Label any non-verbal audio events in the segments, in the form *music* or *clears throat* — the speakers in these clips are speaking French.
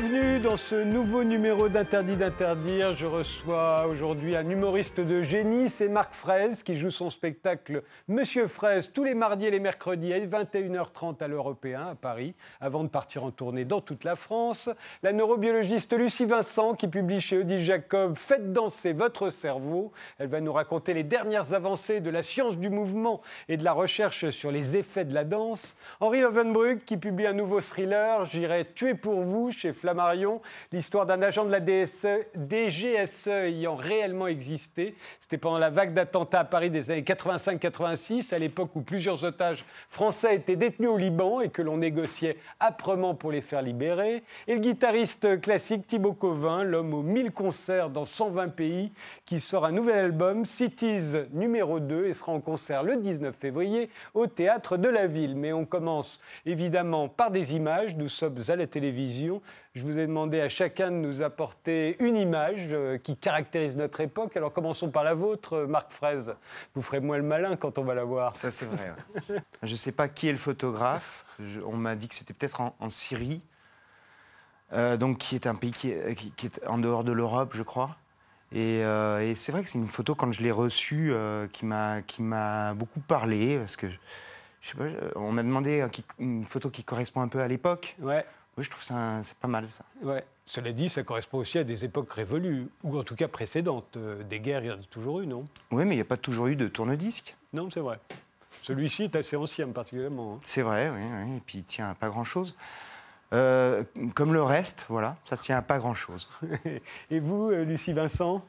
Bienvenue dans ce nouveau numéro d'Interdit d'interdire. Je reçois aujourd'hui un humoriste de génie, c'est Marc Fraise qui joue son spectacle Monsieur Fraise tous les mardis et les mercredis à 21h30 à l'Européen à Paris, avant de partir en tournée dans toute la France. La neurobiologiste Lucie Vincent qui publie chez Odile Jacob Faites danser votre cerveau. Elle va nous raconter les dernières avancées de la science du mouvement et de la recherche sur les effets de la danse. Henri Lovenbrück qui publie un nouveau thriller J'irai tuer pour vous chez Flammarion, l'histoire d'un agent de la DSE, DGSE ayant réellement existé. C'était pendant la vague d'attentats à Paris des années 85-86, à l'époque où plusieurs otages français étaient détenus au Liban et que l'on négociait âprement pour les faire libérer. Et le guitariste classique Thibaut Covin, l'homme aux 1000 concerts dans 120 pays, qui sort un nouvel album, Cities numéro 2, et sera en concert le 19 février au Théâtre de la Ville. Mais on commence évidemment par des images. Nous sommes à la télévision. Je vous ai demandé à chacun de nous apporter une image euh, qui caractérise notre époque. Alors commençons par la vôtre, euh, Marc Fraise. Vous ferez moins le malin quand on va la voir. Ça, c'est vrai. je ne sais pas qui est le photographe. on m'a dit que c'était peut-être en, Syrie, euh, donc qui est un pays qui est, qui, est en dehors de l'Europe, je crois. Et, c'est vrai que c'est une photo, quand je l'ai reçue, qui m'a beaucoup parlé, parce que je sais pas, on m'a demandé une photo qui correspond un peu à l'époque. Ouais. Oui, je trouve ça c'est pas mal ça. Ouais. Cela dit, ça correspond aussi à des époques révolues, ou en tout cas précédentes. Euh, des guerres, il y en a toujours eu, non? Oui, mais il n'y a pas toujours eu de tourne-disque. Non, c'est vrai. Celui-ci est assez ancien, particulièrement. Hein. C'est vrai, oui, oui, et puis il tient à pas grand-chose. Euh, comme le reste, voilà, ça tient à pas grand-chose. *laughs* et vous, euh, Lucie Vincent?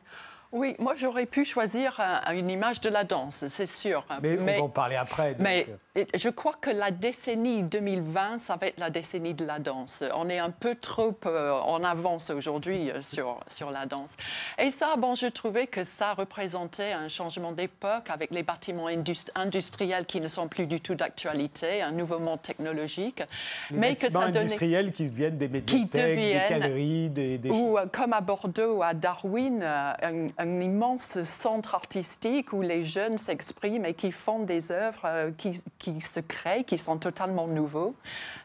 Oui, moi j'aurais pu choisir une image de la danse, c'est sûr. Mais, on va en parler après. Mais euh. je crois que la décennie 2020, ça va être la décennie de la danse. On est un peu trop euh, en avance aujourd'hui euh, sur, sur la danse. Et ça, bon, je trouvais que ça représentait un changement d'époque avec les bâtiments industriels qui ne sont plus du tout d'actualité, un nouveau monde technologique. Les mais que ça industriels qui deviennent des médiathèques, des galeries, des, des... Ou comme à Bordeaux, à Darwin, un, un immense centre artistique où les jeunes s'expriment et qui font des œuvres euh, qui, qui, se créent, qui sont totalement nouveaux.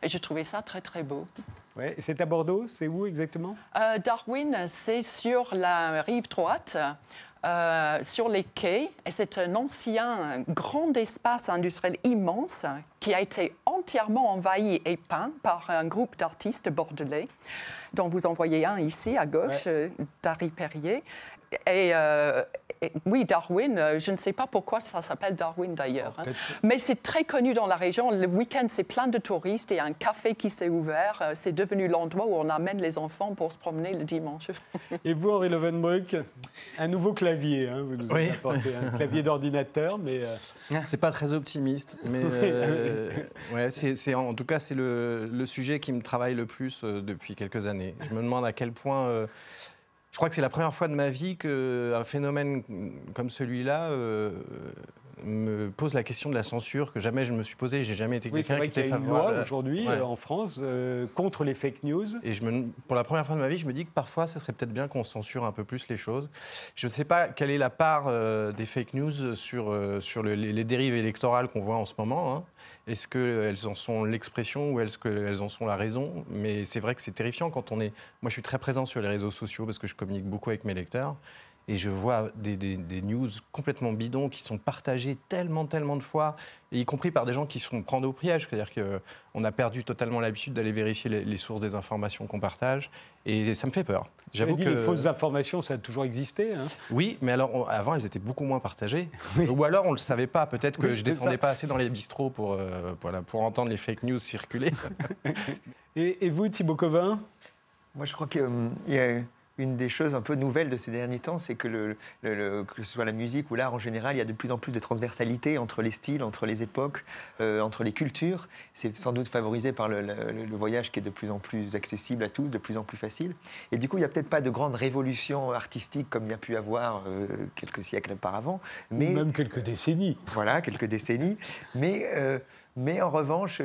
Et je trouvais ça très, très beau. Ouais, c'est à Bordeaux? C'est où exactement? Euh, Darwin, c'est sur la rive droite. Euh, sur les quais. Et c'est un ancien grand espace industriel immense qui a été entièrement envahi et peint par un groupe d'artistes bordelais, dont vous en voyez un ici à gauche, Dari Perrier. Euh, et, oui, Darwin, euh, je ne sais pas pourquoi ça s'appelle Darwin d'ailleurs. Oh, hein. Mais c'est très connu dans la région. Le week-end, c'est plein de touristes. Il y a un café qui s'est ouvert. Euh, c'est devenu l'endroit où on amène les enfants pour se promener le dimanche. Et vous, Henri Levenbruck, un nouveau clavier. Hein, vous nous avez apporté un clavier d'ordinateur, mais. C'est pas très optimiste. Mais ouais, c'est, en tout cas, c'est le, le, sujet qui me travaille le plus depuis quelques années. Je me demande à quel point je crois que c'est la première fois de ma vie qu'un phénomène comme celui-là euh, me pose la question de la censure que jamais je me suis posée. J'ai jamais été quelqu'un qui était favorable. Il y a une loi aujourd'hui euh, en France euh, contre les fake news. Et je me, pour la première fois de ma vie, je me dis que parfois, ça serait peut-être bien qu'on censure un peu plus les choses. Je ne sais pas quelle est la part des fake news sur, sur les dérives électorales qu'on voit en ce moment. Hein. Est-ce qu'elles en sont l'expression ou est-ce qu'elles en sont la raison? Mais c'est vrai que c'est terrifiant quand on est. Moi, je suis très présent sur les réseaux sociaux parce que je communique beaucoup avec mes lecteurs et je vois des, news complètement bidons qui sont partagées tellement, tellement de fois, et y compris par des gens qui sont prendre au piège. C'est-à-dire qu'on a perdu totalement l'habitude d'aller vérifier les, sources des informations qu'on partage, et ça me fait peur. J'avoue que les fausses informations, ça a toujours existé. Hein oui, mais alors avant, elles étaient beaucoup moins partagées. *laughs* Ou alors on ne le savait pas. Peut-être que je je descendais pas assez dans les bistrots pour, euh, voilà, pour entendre les fake news circuler. *laughs* et, vous, Thibaut Covin? Moi, je crois qu'il y a une des choses un peu nouvelles de ces derniers temps, c'est que, le, que ce soit la musique ou l'art en général, il y a de plus en plus de transversalité entre les styles, entre les époques, euh, entre les cultures. C'est sans doute favorisé par le, voyage qui est de plus en plus accessible à tous, de plus en plus facile. Et du coup, il n'y a peut-être pas de grande révolution artistique comme il y a pu avoir euh, quelques siècles auparavant. Mais, même quelques décennies. Voilà, quelques décennies. Mais, euh, mais en revanche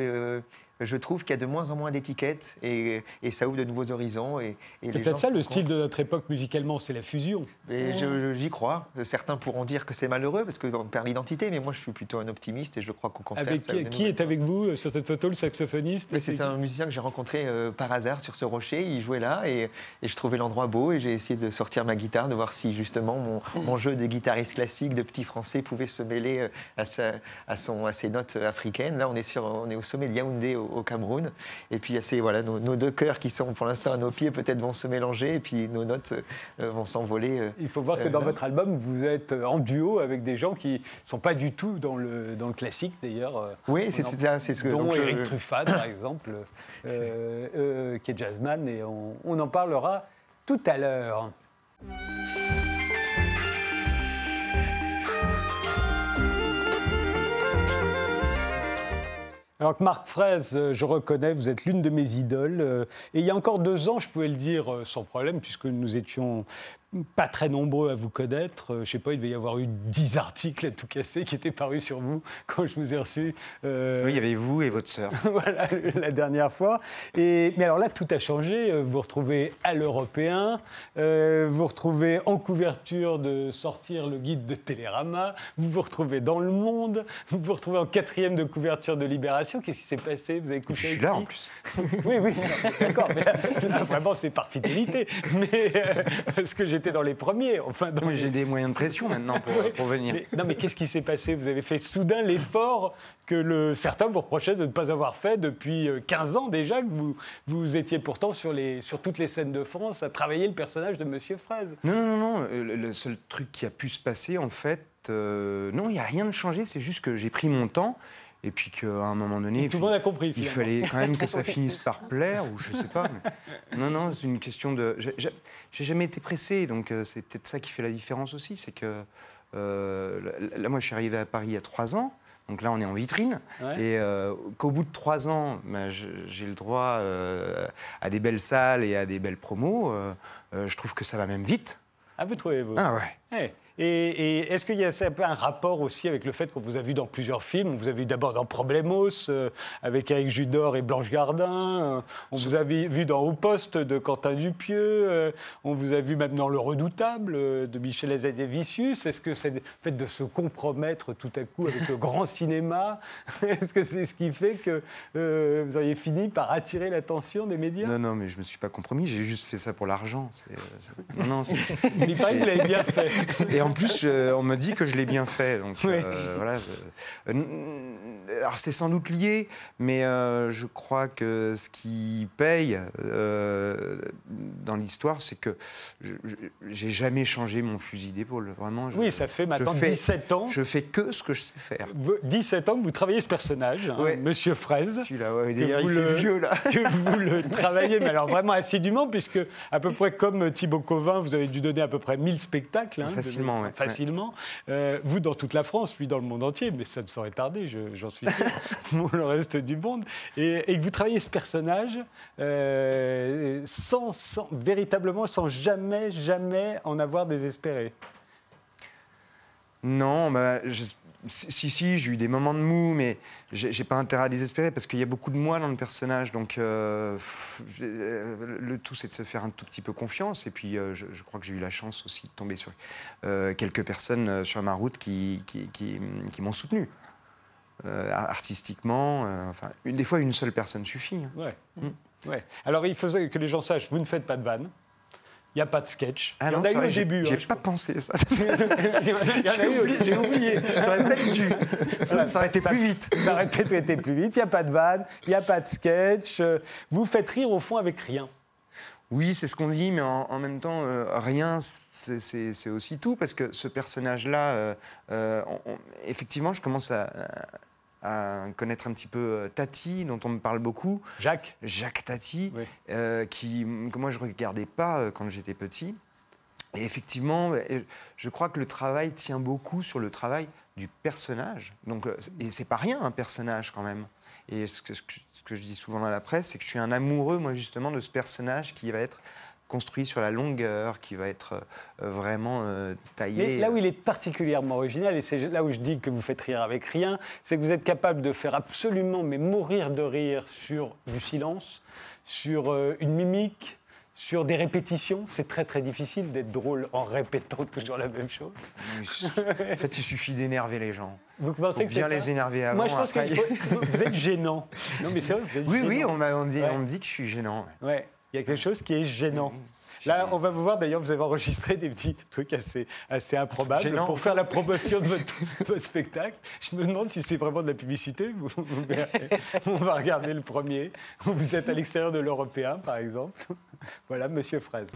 je trouve qu'il y a de moins en moins d'étiquettes et, et ça ouvre de nouveaux horizons. Et, et C'est peut-être ça le style de notre époque musicalement, c'est la fusion. et je- je- j'y crois. Certains pourront dire que c'est malheureux parce qu'on perd l'identité, mais moi je suis plutôt un optimiste et je crois qu'au contraire. Avec ça qui, est avec vous euh, sur cette photo, le saxophoniste? Mais C'est C'est un musicien que j'ai rencontré euh, par hasard sur ce rocher. Il jouait là et, et je trouvais l'endroit beau et j'ai essayé de sortir ma guitare, de voir si justement mon, mon jeu de guitariste classique, de petit français, pouvait se mêler euh, à, sa- à, son, à ses notes africaines. Là, on est, sur, on est au sommet de Yaoundé au, au Cameroun. Et puis, il y a ces- voilà, nos, nos deux cœurs qui sont pour l'instant à nos pieds, peut-être vont se mélanger et puis nos notes euh, vont s'envoler. euh. Il faut voir que Euh, dans votre album, vous êtes en duo avec des gens qui ne sont pas du tout dans le, dans le classique, d'ailleurs. Oui, c'est ça. C'est ce que dont donc, je- Eric Truffat, par exemple, *coughs* euh, euh, qui est jazzman, et on, on en parlera tout à l'heure. Alors que Marc Fraise, euh, je reconnais, vous êtes l'une de mes idoles. euh, Et il y a encore deux ans, je pouvais le dire euh, sans problème, puisque nous étions pas très nombreux à vous connaître. Euh, Je sais pas, il devait y avoir eu dix articles à tout casser qui étaient parus sur vous *laughs* quand je vous ai reçu. euh, Oui, il y avait vous et votre sœur. *laughs* voilà, la dernière fois. Et, mais alors là, tout a changé. Euh, Vous vous retrouvez à l'européen, euh, vous vous retrouvez en couverture de sortir le guide de Télérama, vous vous retrouvez dans le monde, vous vous retrouvez en quatrième de couverture de Libération. Qu'est-ce qui s'est passé? Vous avez couché Je suis là en plus. *laughs* oui, oui, d'accord. Mais là, là, vraiment, c'est par fidélité. Mais parce que j'étais dans les premiers. Enfin, dans les- j'ai des moyens de pression maintenant pour, pour venir. mais- non, mais qu'est-ce qui s'est passé? Vous avez fait soudain l'effort que le, certains vous reprochaient de ne pas avoir fait depuis euh, 15 ans déjà, que vous, vous étiez pourtant sur, les, sur toutes les scènes de France à travailler le personnage de Monsieur Fraise. Non, non, non, euh, Le, le seul truc qui a pu se passer, en fait, euh, non, il n'y a rien de changé. C'est juste que j'ai pris mon temps et puis qu'à un moment donné, Tout le monde a compris. il fallait quand même que ça *laughs* finisse par plaire ou je sais pas. mais- Non, non, c'est une question de. j'ai- jamais été pressé, donc euh, c'est peut-être ça qui fait la différence aussi. C'est que euh, là, moi, je suis arrivé à Paris il y a trois ans. Donc là, on est en vitrine. Ouais. Et euh, qu'au bout de trois ans, ben, j'ai le droit euh, à des belles salles et à des belles promos. je trouve que ça va même vite. Ah, vous trouvez, vous? Ah ouais. Ouais. Et, et est-ce qu'il y a un peu un rapport aussi avec le fait qu'on vous a vu dans plusieurs films? On vous a vu d'abord dans Problemos, euh, avec Eric Judor et Blanche Gardin. euh, on vous a vu dans Au Poste de Quentin Dupieux. euh, on vous a vu même dans Le Redoutable euh, de Michel Azanavicius. Est-ce que c'est le fait de se compromettre tout à coup avec le grand *laughs* cinéma? *laughs* Est-ce que c'est ce qui fait que vous auriez fini par attirer l'attention des médias? Non, non, mais je me suis pas compromis. J'ai juste fait ça pour l'argent. Non, non. *laughs* Il paraît que vous l'avez bien fait. Et en plus, je- on me dit que je l'ai bien fait. Donc *laughs* Oui. euh, voilà. je- euh, Alors c'est sans doute lié, mais euh, je crois que ce qui paye euh, dans l'histoire, c'est que j'ai jamais changé mon fusil d'épaule. Vraiment. je- Oui, ça fait maintenant fais- 17 ans. Je fais que ce que je sais faire. Vous- 17 ans que vous travaillez ce personnage, hein, Ouais. Monsieur Fraise. Celui-là, ouais, Que vous le- vieux là. *laughs* que vous le travaillez, mais alors vraiment assidûment, puisque à peu près comme Thibaut Covin, vous avez dû donner à peu près 1000 spectacles. hein, Facilement, ouais. Facilement. Euh, vous dans toute la France, lui dans le monde entier, mais ça ne saurait tarder, je- j'en suis sûr, *laughs* pour le reste du monde. Et, et que vous travaillez ce personnage euh, sans, sans- véritablement, sans jamais, jamais en avoir désespéré? Non, bah, je- si, si, j'ai eu des moments de mou, mais j'ai pas intérêt à désespérer parce qu'il y a beaucoup de moi dans le personnage. Donc, euh, euh, le tout, c'est de se faire un tout petit peu confiance. Et puis, euh, je, je crois que j'ai eu la chance aussi de tomber sur euh, quelques personnes sur ma route qui, qui, qui- qui m'ont soutenu. Artistiquement, enfin, une, des fois, une seule personne suffit. hein. Ouais. Mm. Ouais. Alors il faisait que les gens sachent, vous ne faites pas de vannes. N'y a pas de sketch. Ah il y en a eu au j'ai- début. J'ai hein, pas pensé ça. J'ai oublié. J'aurais peut-être dû. Ça, ça aurait été plus vite. Ça aurait peut-être été plus vite. Il n'y a pas de vanne, il n'y a pas de sketch. Euh, Vous faites rire au fond avec rien. Oui, c'est ce qu'on dit, mais en, en même temps, euh, rien, c'est- aussi tout, parce que ce personnage-là, euh, euh, effectivement, je commence à, à connaître un petit peu euh, Tati, dont on me parle beaucoup, Jacques Jacques Tati, Oui. euh, qui, que moi je regardais pas euh, quand j'étais petit. Et effectivement, je crois que le travail tient beaucoup sur le travail du personnage. Donc, et c'est pas rien un personnage quand même. Et ce que, ce que je- ce que je dis souvent dans la presse, c'est que je suis un amoureux, moi justement, de ce personnage qui va être construit sur la longueur, qui va être euh, vraiment euh, taillé. Mais là où il est particulièrement original, et c'est là où je dis que vous faites rire avec rien, c'est que vous êtes capable de faire absolument, mais mourir de rire sur du silence, sur euh, une mimique, sur des répétitions. C'est très très difficile d'être drôle en répétant toujours la même chose. En fait, il suffit d'énerver les gens. Vous pensez Faut que bien les ça énerver avant. Moi, je pense après, que vous, êtes gênant. Non, mais c'est vrai, vous êtes Oui, gênant. oui, on, on dit, Ouais. me dit que je suis gênant. ouais. Il y a quelque chose qui est gênant. Là, on va vous voir, d'ailleurs, vous avez enregistré des petits trucs assez, assez improbables Gênant. pour faire la promotion de votre, *laughs* votre spectacle. Je me demande si c'est vraiment de la publicité. Vous- vous verrez. on va regarder le premier. Vous êtes à l'extérieur de l'Européen, par exemple. Voilà, Monsieur Fraise.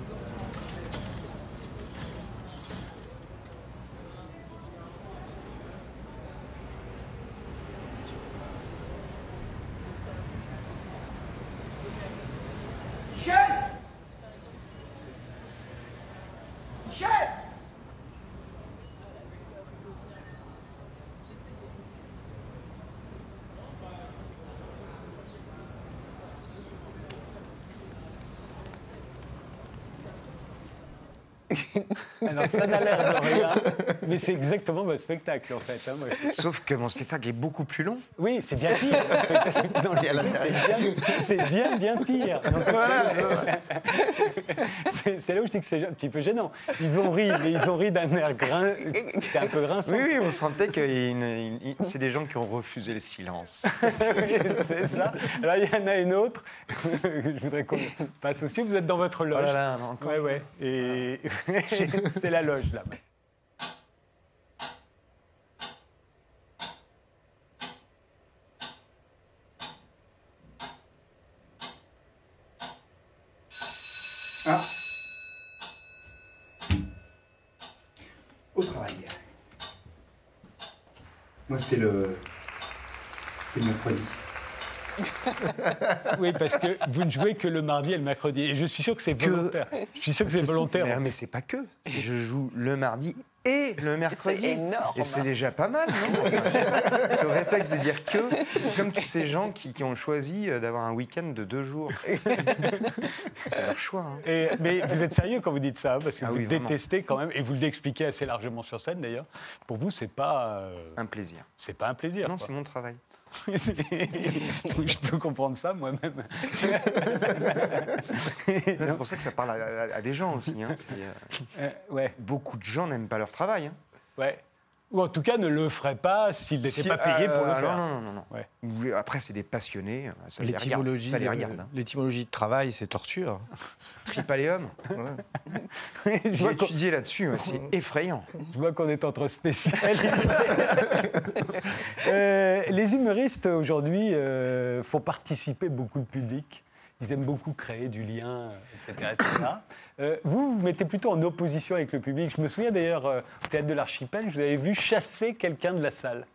Ça n'a l'air de rien, mais c'est exactement votre spectacle, en fait. hein, moi, je- Sauf que mon spectacle est beaucoup plus long. Oui, c'est bien pire. *laughs* C'est bien- bien, pire. *laughs* C'est là où je dis que c'est un petit peu gênant. Ils ont ri, mais ils ont ri d'un air grin, un peu grinçant. Oui, oui, on sentait que c'est des gens qui ont refusé le silence. *laughs* Oui, c'est ça. Alors, il y en a une autre. Je voudrais qu'on passe aussi. Vous êtes dans votre loge. Oh là là, non, encore. Ouais, ouais. Et c'est la loge, là. Ah. Au travail. Moi, c'est le. C'est le mercredi. Oui, parce que vous ne jouez que le mardi et le mercredi. Et je suis sûr que c'est Que- volontaire. Je suis sûr que c'est volontaire. Mais, mais c'est pas que. C'est *laughs* je joue le mardi et le mercredi. énorme. Et c'est déjà pas mal, non. C'est au réflexe de dire que. C'est comme tous ces gens qui, qui ont choisi euh, d'avoir un week-end de deux jours. *laughs* c'est leur choix. hein. Et- mais vous êtes sérieux quand vous dites ça, parce que Ah vous oui, vraiment. détestez quand même, et vous l'expliquez assez largement sur scène d'ailleurs. Pour vous, c'est pas, euh, Un plaisir. c'est pas un plaisir. Non, quoi. c'est mon travail. *laughs* je peux comprendre ça moi-même. Non, C'est pour ça que ça parle à, à- à des gens aussi. hein. C'est, euh, Euh, ouais, beaucoup de gens n'aiment pas leur travail. hein. ouais. Ou en tout cas, ne le ferait pas s'il n'était Si- pas payé pour le euh, faire. Non, non, non. non. Ouais. Après, c'est des passionnés. Ça les regarde. L'étymologie Ça les de- regarde. hein. l'étymologie de travail, c'est torture. Tripalium. *laughs* je, J'ai étudié là-dessus. C'est *laughs* effrayant. je vois qu'on est entre spécialistes. *laughs* Euh, les humoristes aujourd'hui euh, font participer beaucoup de public. Ils aiment beaucoup créer du lien, etc. etc. Euh, vous, vous mettez plutôt en opposition avec le public. Je me souviens d'ailleurs, euh, au théâtre de l'Archipel, je vous avais vu chasser quelqu'un de la salle.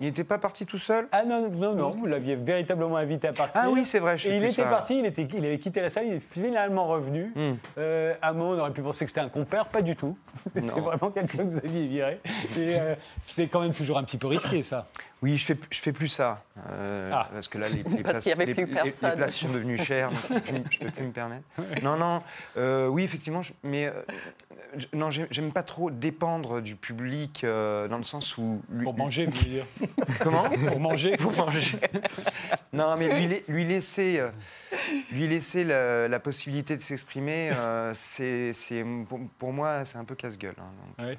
Il n'était pas parti tout seul? Ah non, non, non, vous l'aviez véritablement invité à partir. Ah oui, c'est vrai, je Et il était ça. parti, il, était, il avait quitté la salle, il est finalement revenu. Hmm. Euh, à un moment, on aurait pu penser que c'était un compère, pas du tout. *laughs* C'était vraiment quelqu'un que vous aviez viré. Et euh, c'est quand même toujours un petit peu risqué, ça. Oui, je fais, je fais plus ça. euh, Ah. Parce que là, les, les avait les- places sont devenues chères, donc je ne peux, plus- je peux plus me permettre. *laughs* Non, non, euh, oui, effectivement, je- mais euh, je- non, j'ai- j'aime pas trop dépendre du public euh, dans le sens où. lui- Pour manger, vous voulez dire. *laughs* Comment? Pour manger. Pour manger. Non, mais lui, lai- lui laisser, lui laisser la, la possibilité de s'exprimer, euh, c'est, pour, pour moi, c'est un peu casse-gueule. hein, euh,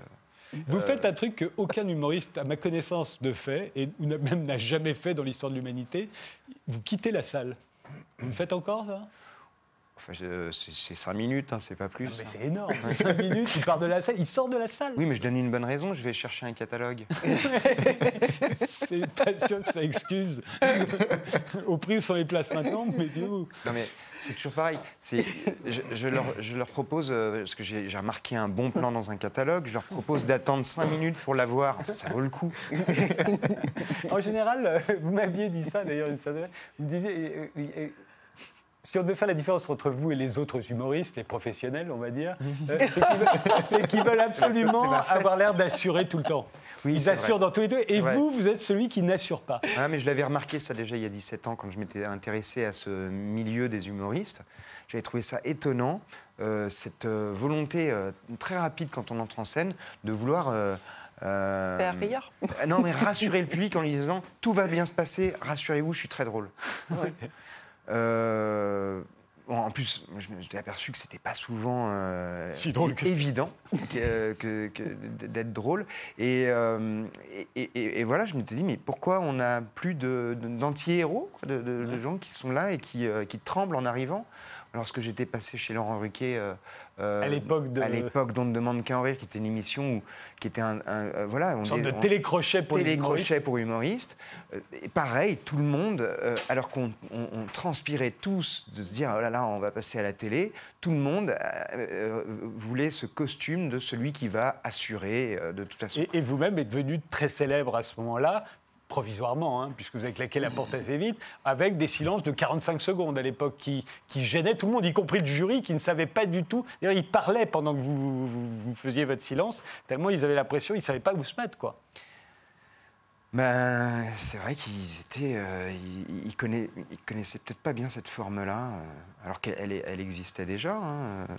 Vous faites un truc qu'aucun humoriste, à ma connaissance, ne fait, et même n'a jamais fait dans l'histoire de l'humanité. Vous quittez la salle. Vous le faites encore, ça? Enfin, c'est, c'est cinq minutes, hein, c'est pas plus. Ah, Mais c'est énorme. *laughs* Cinq minutes, il part de la salle, il sort de la salle. Oui, mais je donne une bonne raison, je vais chercher un catalogue. *laughs* C'est pas sûr que ça excuse. Au prix où sont les places maintenant, méfiez-vous. Non mais c'est toujours pareil. Je, je leur, je leur propose, euh, parce que j'ai, remarqué un bon plan dans un catalogue, je leur propose d'attendre 5 minutes pour l'avoir. Ça vaut le coup. En général, euh, vous m'aviez dit ça d'ailleurs, une certaine vous me disiez, euh, euh, euh, si on devait faire la différence entre vous et les autres humoristes, les professionnels, on va dire, *laughs* euh, c'est qu'ils veulent, *laughs* absolument avoir l'air d'assurer tout le temps. Oui, Ils assurent vrai. dans tous les deux. Et vrai. vous, vous êtes celui qui n'assure pas. Ah, mais je l'avais remarqué ça déjà il y a 17 ans quand je m'étais intéressé à ce milieu des humoristes. J'avais trouvé ça étonnant euh, cette euh, volonté euh, très rapide quand on entre en scène de vouloir. euh, euh, Faire rire. Non, mais rassurer le public en lui disant tout va bien se passer, rassurez-vous, je suis très drôle. Euh, en plus, je me suis aperçu que c'était pas souvent euh, Si drôle que ça. évident *laughs* que- que- que d'être drôle. Et, euh, et, et- et voilà, je m'étais dit, mais pourquoi on n'a plus de- de- d'anti-héros, de, de- de gens qui sont là et qui, euh, qui tremblent en arrivant? Lorsque j'étais passé chez Laurent Ruquier, euh, À l'époque de- à l'époque d'On ne demande qu'à en rire, qui était une émission où, qui était un, un- euh, voilà, on Une sorte est- de on- télécrochet pour télécrochet pour humoristes. Euh, Et pareil, tout le monde, alors qu'on on- on transpirait tous de se dire oh là là, on va passer à la télé, tout le monde voulait ce costume de celui qui va assurer de toute façon. Et, et vous-même êtes devenu très célèbre à ce moment-là, provisoirement, hein, puisque vous avez claqué la porte assez vite, avec des silences de 45 secondes à l'époque qui, qui gênaient tout le monde, y compris le jury, qui ne savait pas du tout. D'ailleurs, ils parlaient pendant que vous, vous- faisiez votre silence, tellement ils avaient l'impression, ils ne savaient pas où se mettre. Quoi. Ben, c'est vrai qu'ils étaient, euh, ils, ils conna- ils connaissaient peut-être pas bien cette forme-là, euh, alors qu'elle elle, elle existait déjà. hein, euh,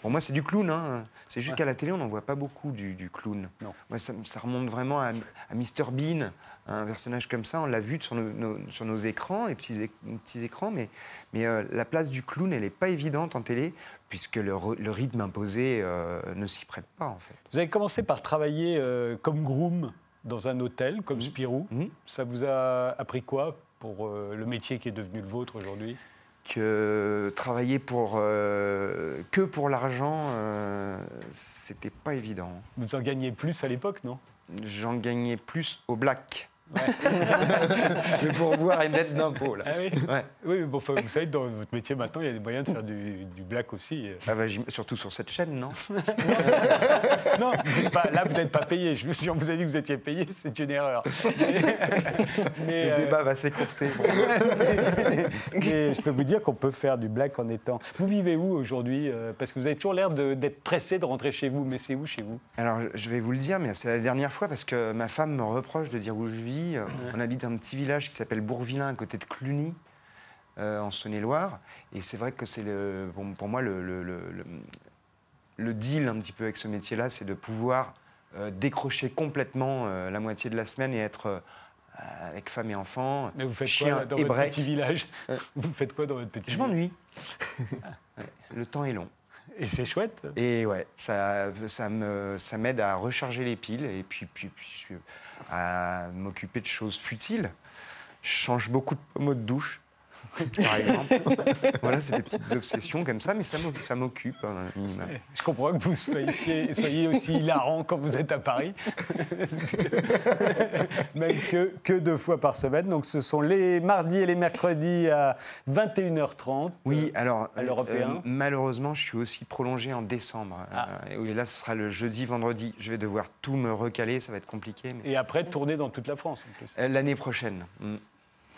pour moi, c'est du clown. hein. C'est juste qu'à la télé, on n'en voit pas beaucoup du, du clown. Non. Moi, ça, ça remonte vraiment à, à Mr Bean, un personnage comme ça. On l'a vu sur nos, nos- sur nos écrans, les petits, éc- petits écrans, mais, mais euh, la place du clown, elle n'est pas évidente en télé, puisque le, rythme imposé euh, ne s'y prête pas, en fait. Vous avez commencé par travailler euh, comme groom dans un hôtel, comme Spirou. Mhm. Ça vous a appris quoi pour le métier qui est devenu le vôtre aujourd'hui? Que travailler pour, euh, que pour l'argent, euh, c'était pas évident. Vous en gagnez plus à l'époque, non? J'en gagnais plus au black. Le *laughs* pourboire est net d'impôts, là. Ah oui Ouais. Oui, mais bon, enfin, vous savez, dans votre métier maintenant, il y a des moyens de faire du, du black aussi. Ah bah, surtout sur cette chaîne, non? *laughs* Non, vous êtes pas- là, vous n'êtes pas payé. Je, si on vous a dit que vous étiez payé, c'est une erreur. Mais, *laughs* mais, Le euh, débat va s'écourter. mais je peux vous dire qu'on peut faire du black en étant. Vous vivez où aujourd'hui Euh, Parce que vous avez toujours l'air de- d'être pressé de rentrer chez vous. Mais c'est où chez vous? Alors, je vais vous le dire, mais c'est la dernière fois parce que ma femme me reproche de dire où je vis. Euh, On habite un petit village qui s'appelle Bourvillain, à côté de Cluny, euh, en Saône-et-Loire. Et c'est vrai que c'est pour, pour moi le, le- le- le- le deal un petit peu avec ce métier-là, c'est de pouvoir euh, décrocher complètement euh, la moitié de la semaine et être avec femme et enfants, Mais vous faites chien quoi dans et votre break. petit village *laughs* Vous faites quoi dans votre petit Je village m'ennuie. *laughs* Ouais, le temps est long. Et c'est chouette. Et ouais, ça, ça m'aide à recharger les piles et puis, puis, puis à m'occuper de choses futiles. Je change beaucoup de pommeaux de douche, *laughs* par exemple. voilà, c'est des petites obsessions comme ça, mais ça m'oc- ça m'occupe. minimum. Je comprends que vous soyez, soyez aussi hilarant quand vous êtes à Paris. *laughs* Même que, que deux fois par semaine. Donc ce sont les mardis et les mercredis à 21h30. Oui, alors, à l'européen euh, malheureusement, je suis aussi prolongé en décembre. Ah. Euh, et là, ce sera le jeudi, vendredi. Je vais devoir tout me recaler, ça va être compliqué. mais- Et après, tourner dans toute la France en plus. Euh, L'année prochaine. Mm.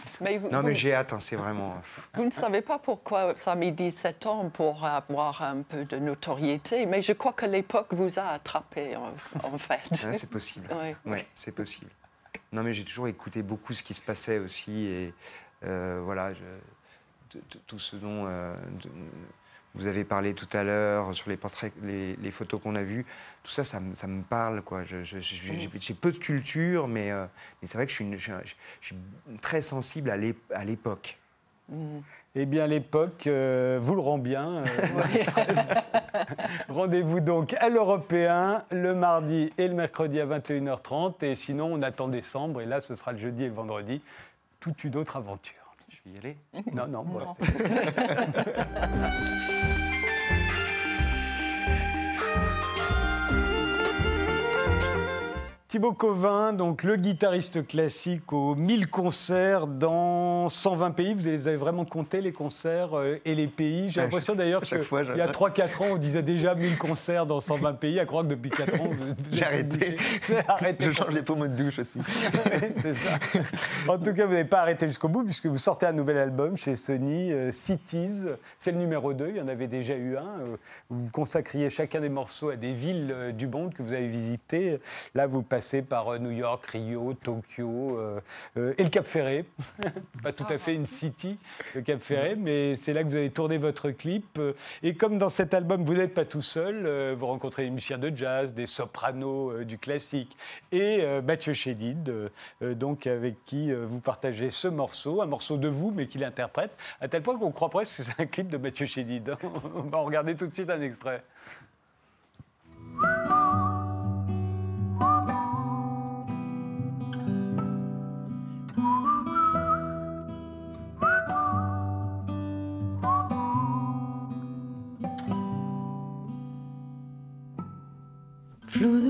*laughs* Mais vous, Non, mais j'ai hâte, hein, c'est vraiment. *laughs* vous ne savez pas pourquoi ça a mis 17 ans pour avoir un peu de notoriété, mais je crois que l'époque vous a attrapé en, en *laughs* fait. Ouais, c'est possible. Oui. Ouais, c'est possible. Non, mais j'ai toujours écouté beaucoup ce qui se passait aussi. Et euh, voilà, je- tout ce dont euh, de- vous avez parlé tout à l'heure, sur les portraits, les, les photos qu'on a vues, tout ça, ça, me- ça me parle. quoi. J'ai peu de culture, mais, euh, mais c'est vrai que je suis, une- je suis un- je suis très sensible à l'ép- à l'époque. Eh bien, l'époque euh, vous le rend bien. euh. *laughs* *laughs* Rendez-vous donc à l'Européen le mardi et le mercredi à 21h30. Et sinon, on attend décembre. Et là, ce sera le jeudi et le vendredi. Toute une autre aventure. Je vais y aller. Non, non, moi, *laughs* Thibaut Covin, donc le guitariste classique aux 1000 concerts dans 120 pays. Vous les avez vraiment compté, les concerts euh, et les pays J'ai l'impression d'ailleurs qu'il y a je- 3-4 ans, on disait déjà 1000 concerts dans 120 pays. À croire que depuis 4 ans, J'ai arrêté. arrêté. *laughs* Je change les pommeaux de douche aussi. *laughs* c'est ça. En tout cas, vous n'avez pas arrêté jusqu'au bout puisque vous sortez un nouvel album chez Sony, euh, Cities. C'est le numéro 2, il y en avait déjà eu un. euh, vous consacriez chacun des morceaux à des villes du monde que vous avez visitées. Là, vous passez passé par euh, New York, Rio, Tokyo euh, euh, et le Cap Ferré. *laughs* Pas tout à fait une city, le Cap Ferré, mais c'est là que vous avez tourné votre clip. Et comme dans cet album, vous n'êtes pas tout seul, vous rencontrez des musiciens de jazz, des sopranos du classique et Mathieu Chédid, donc avec qui vous partagez ce morceau, un morceau de vous, mais qu'il interprète, à tel point qu'on croit presque que c'est un clip de Mathieu Chédid. *laughs* On va regarder tout de suite un extrait. Flot de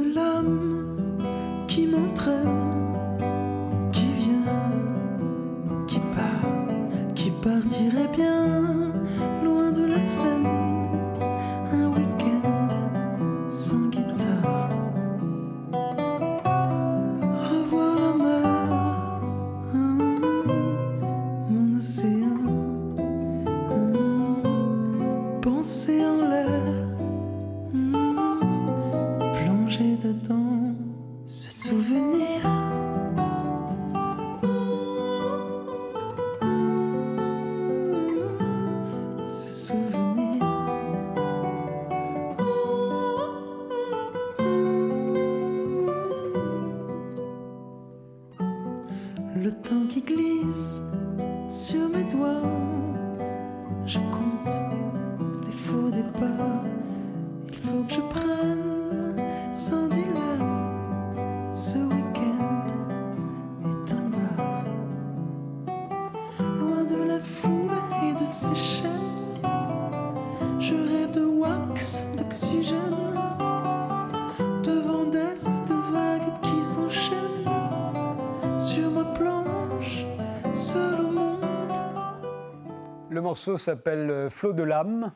morceau s'appelle euh, Flot de l'âme.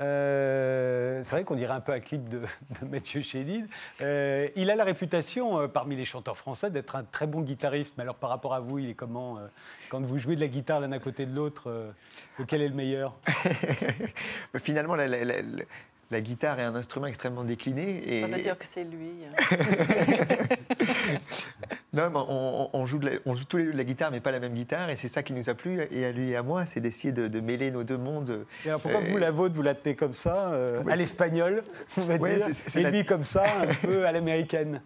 Euh, c'est vrai qu'on dirait un peu un clip de, *laughs* de Mathieu Chédid. Euh, il a la réputation, euh, parmi les chanteurs français, d'être un très bon guitariste. Mais alors, par rapport à vous, il est comment euh, Quand vous jouez de la guitare l'un à côté de l'autre, euh, lequel est le meilleur? *laughs* Finalement, la, la- la- la- la guitare est un instrument extrêmement décliné. Et... Ça veut dire que c'est lui. *laughs* Non, mais on, joue de la, on joue tous les deux de la guitare, mais pas la même guitare. Et c'est ça qui nous a plu, et à lui et à moi, c'est d'essayer de, de mêler nos deux mondes. Et alors, pourquoi Euh, vous, la vôtre, vous la tenez comme ça, euh, Ouais, à l'espagnol, on va Ouais, dire, et la- lui comme ça, un *laughs* peu à l'américaine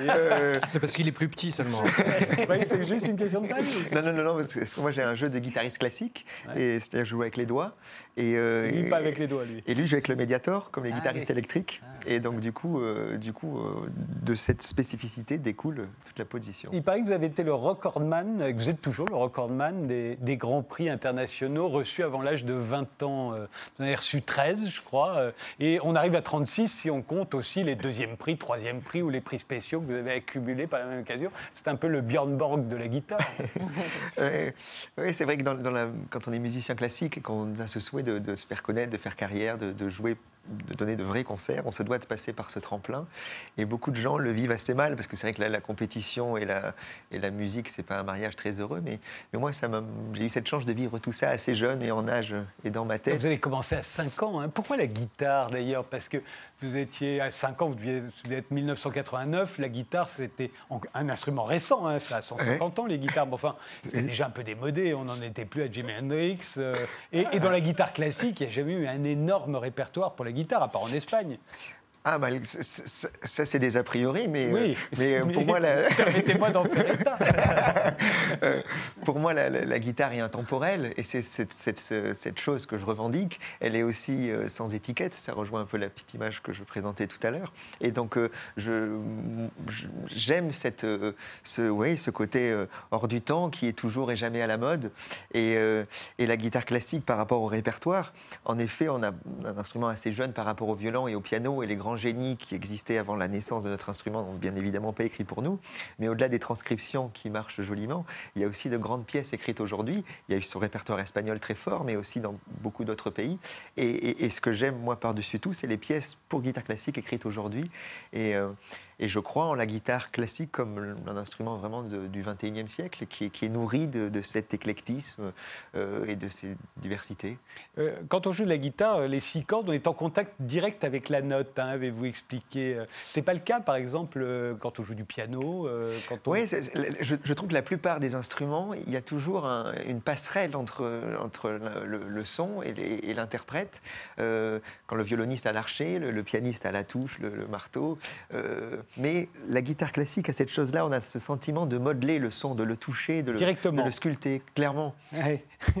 Euh, C'est parce qu'il est plus petit seulement. *laughs* Voyez, c'est juste une question de taille non, non, non, non, parce que parce que moi j'ai un jeu de guitariste classique, et c'est-à-dire je joue avec les doigts. Et, euh, Lui, pas avec les doigts, lui. Et lui, je joue avec le Mediator, comme les Ah, guitaristes oui. électriques. Et donc, du coup, euh, du coup euh, de cette spécificité découle toute la Il paraît que vous avez été le recordman, que vous êtes toujours le recordman des, des grands prix internationaux reçus avant l'âge de 20 ans. Euh, Vous en avez reçu 13, je crois. euh, Et on arrive à 36 si on compte aussi les deuxièmes prix, troisième prix ou les prix spéciaux que vous avez accumulés par la même occasion. C'est un peu le Björn Borg de la guitare. *laughs* Oui, c'est vrai que dans, dans la- quand on est musicien classique et qu'on a ce souhait de, de se faire connaître, de faire carrière, de, de jouer, de donner de vrais concerts, on se doit de passer par ce tremplin. Et beaucoup de gens le vivent assez mal parce que c'est vrai que la, compétition et la, et la musique, c'est pas un mariage très heureux. Mais, mais moi, j'ai eu cette chance de vivre tout ça assez jeune et en âge et dans ma tête. Vous avez commencé à 5 ans. hein. Pourquoi la guitare d'ailleurs? Parce que vous étiez à 5 ans, vous deviez, vous deviez être 1989. La guitare, c'était un instrument récent. hein. Ça a 150 ans, les guitares. Bon, enfin, c'était déjà un peu démodé. On n'en était plus à Jimi Hendrix. euh, et, et dans la guitare classique, il n'y a jamais eu un énorme répertoire pour la guitare, à part en Espagne. Ah, bah, ça, c'est des a priori, mais, Oui. euh, mais euh, pour *laughs* moi, la, *laughs* Permettez-moi d'en faire état. *laughs* Euh, pour moi, la, la- la guitare est intemporelle et c'est cette, cette- ce- cette chose que je revendique. Elle est aussi euh, sans étiquette. Ça rejoint un peu la petite image que je présentais tout à l'heure. Et donc, euh, j'aime cette, euh, ce, ouais, ce côté euh, hors du temps qui est toujours et jamais à la mode. Et, euh, et la guitare classique par rapport au répertoire, en effet, on a un instrument assez jeune par rapport au violon et au piano et les grands génies qui existaient avant la naissance de notre instrument n'ont bien évidemment pas écrit pour nous. Mais au-delà des transcriptions qui marchent joliment, il y a aussi de grandes pièces écrites aujourd'hui. Il y a eu ce répertoire espagnol très fort, mais aussi dans beaucoup d'autres pays. Et ce que j'aime, moi, par-dessus tout, c'est les pièces pour guitare classique écrites aujourd'hui. Et, euh, et je crois en la guitare classique comme un instrument vraiment de- du 21e siècle qui, est- qui est nourri de, de cet éclectisme euh, et de ces diversités. Euh, Quand on joue de la guitare, les six cordes, on est en contact direct avec la note, hein, avez-vous expliqué. euh. C'est pas le cas, par exemple, euh, quand on joue du piano, euh, quand on... Oui, je, je trouve que la plupart des instruments, il y a toujours un- une passerelle entre, entre le, son et, l'interprète. Euh, quand le violoniste a l'archet, le, le pianiste a la touche, le, le marteau. Euh, mais la guitare classique a cette chose-là, on a ce sentiment de modeler le son, de le toucher, de le, Directement. de le sculpter, clairement. Ouais. *laughs*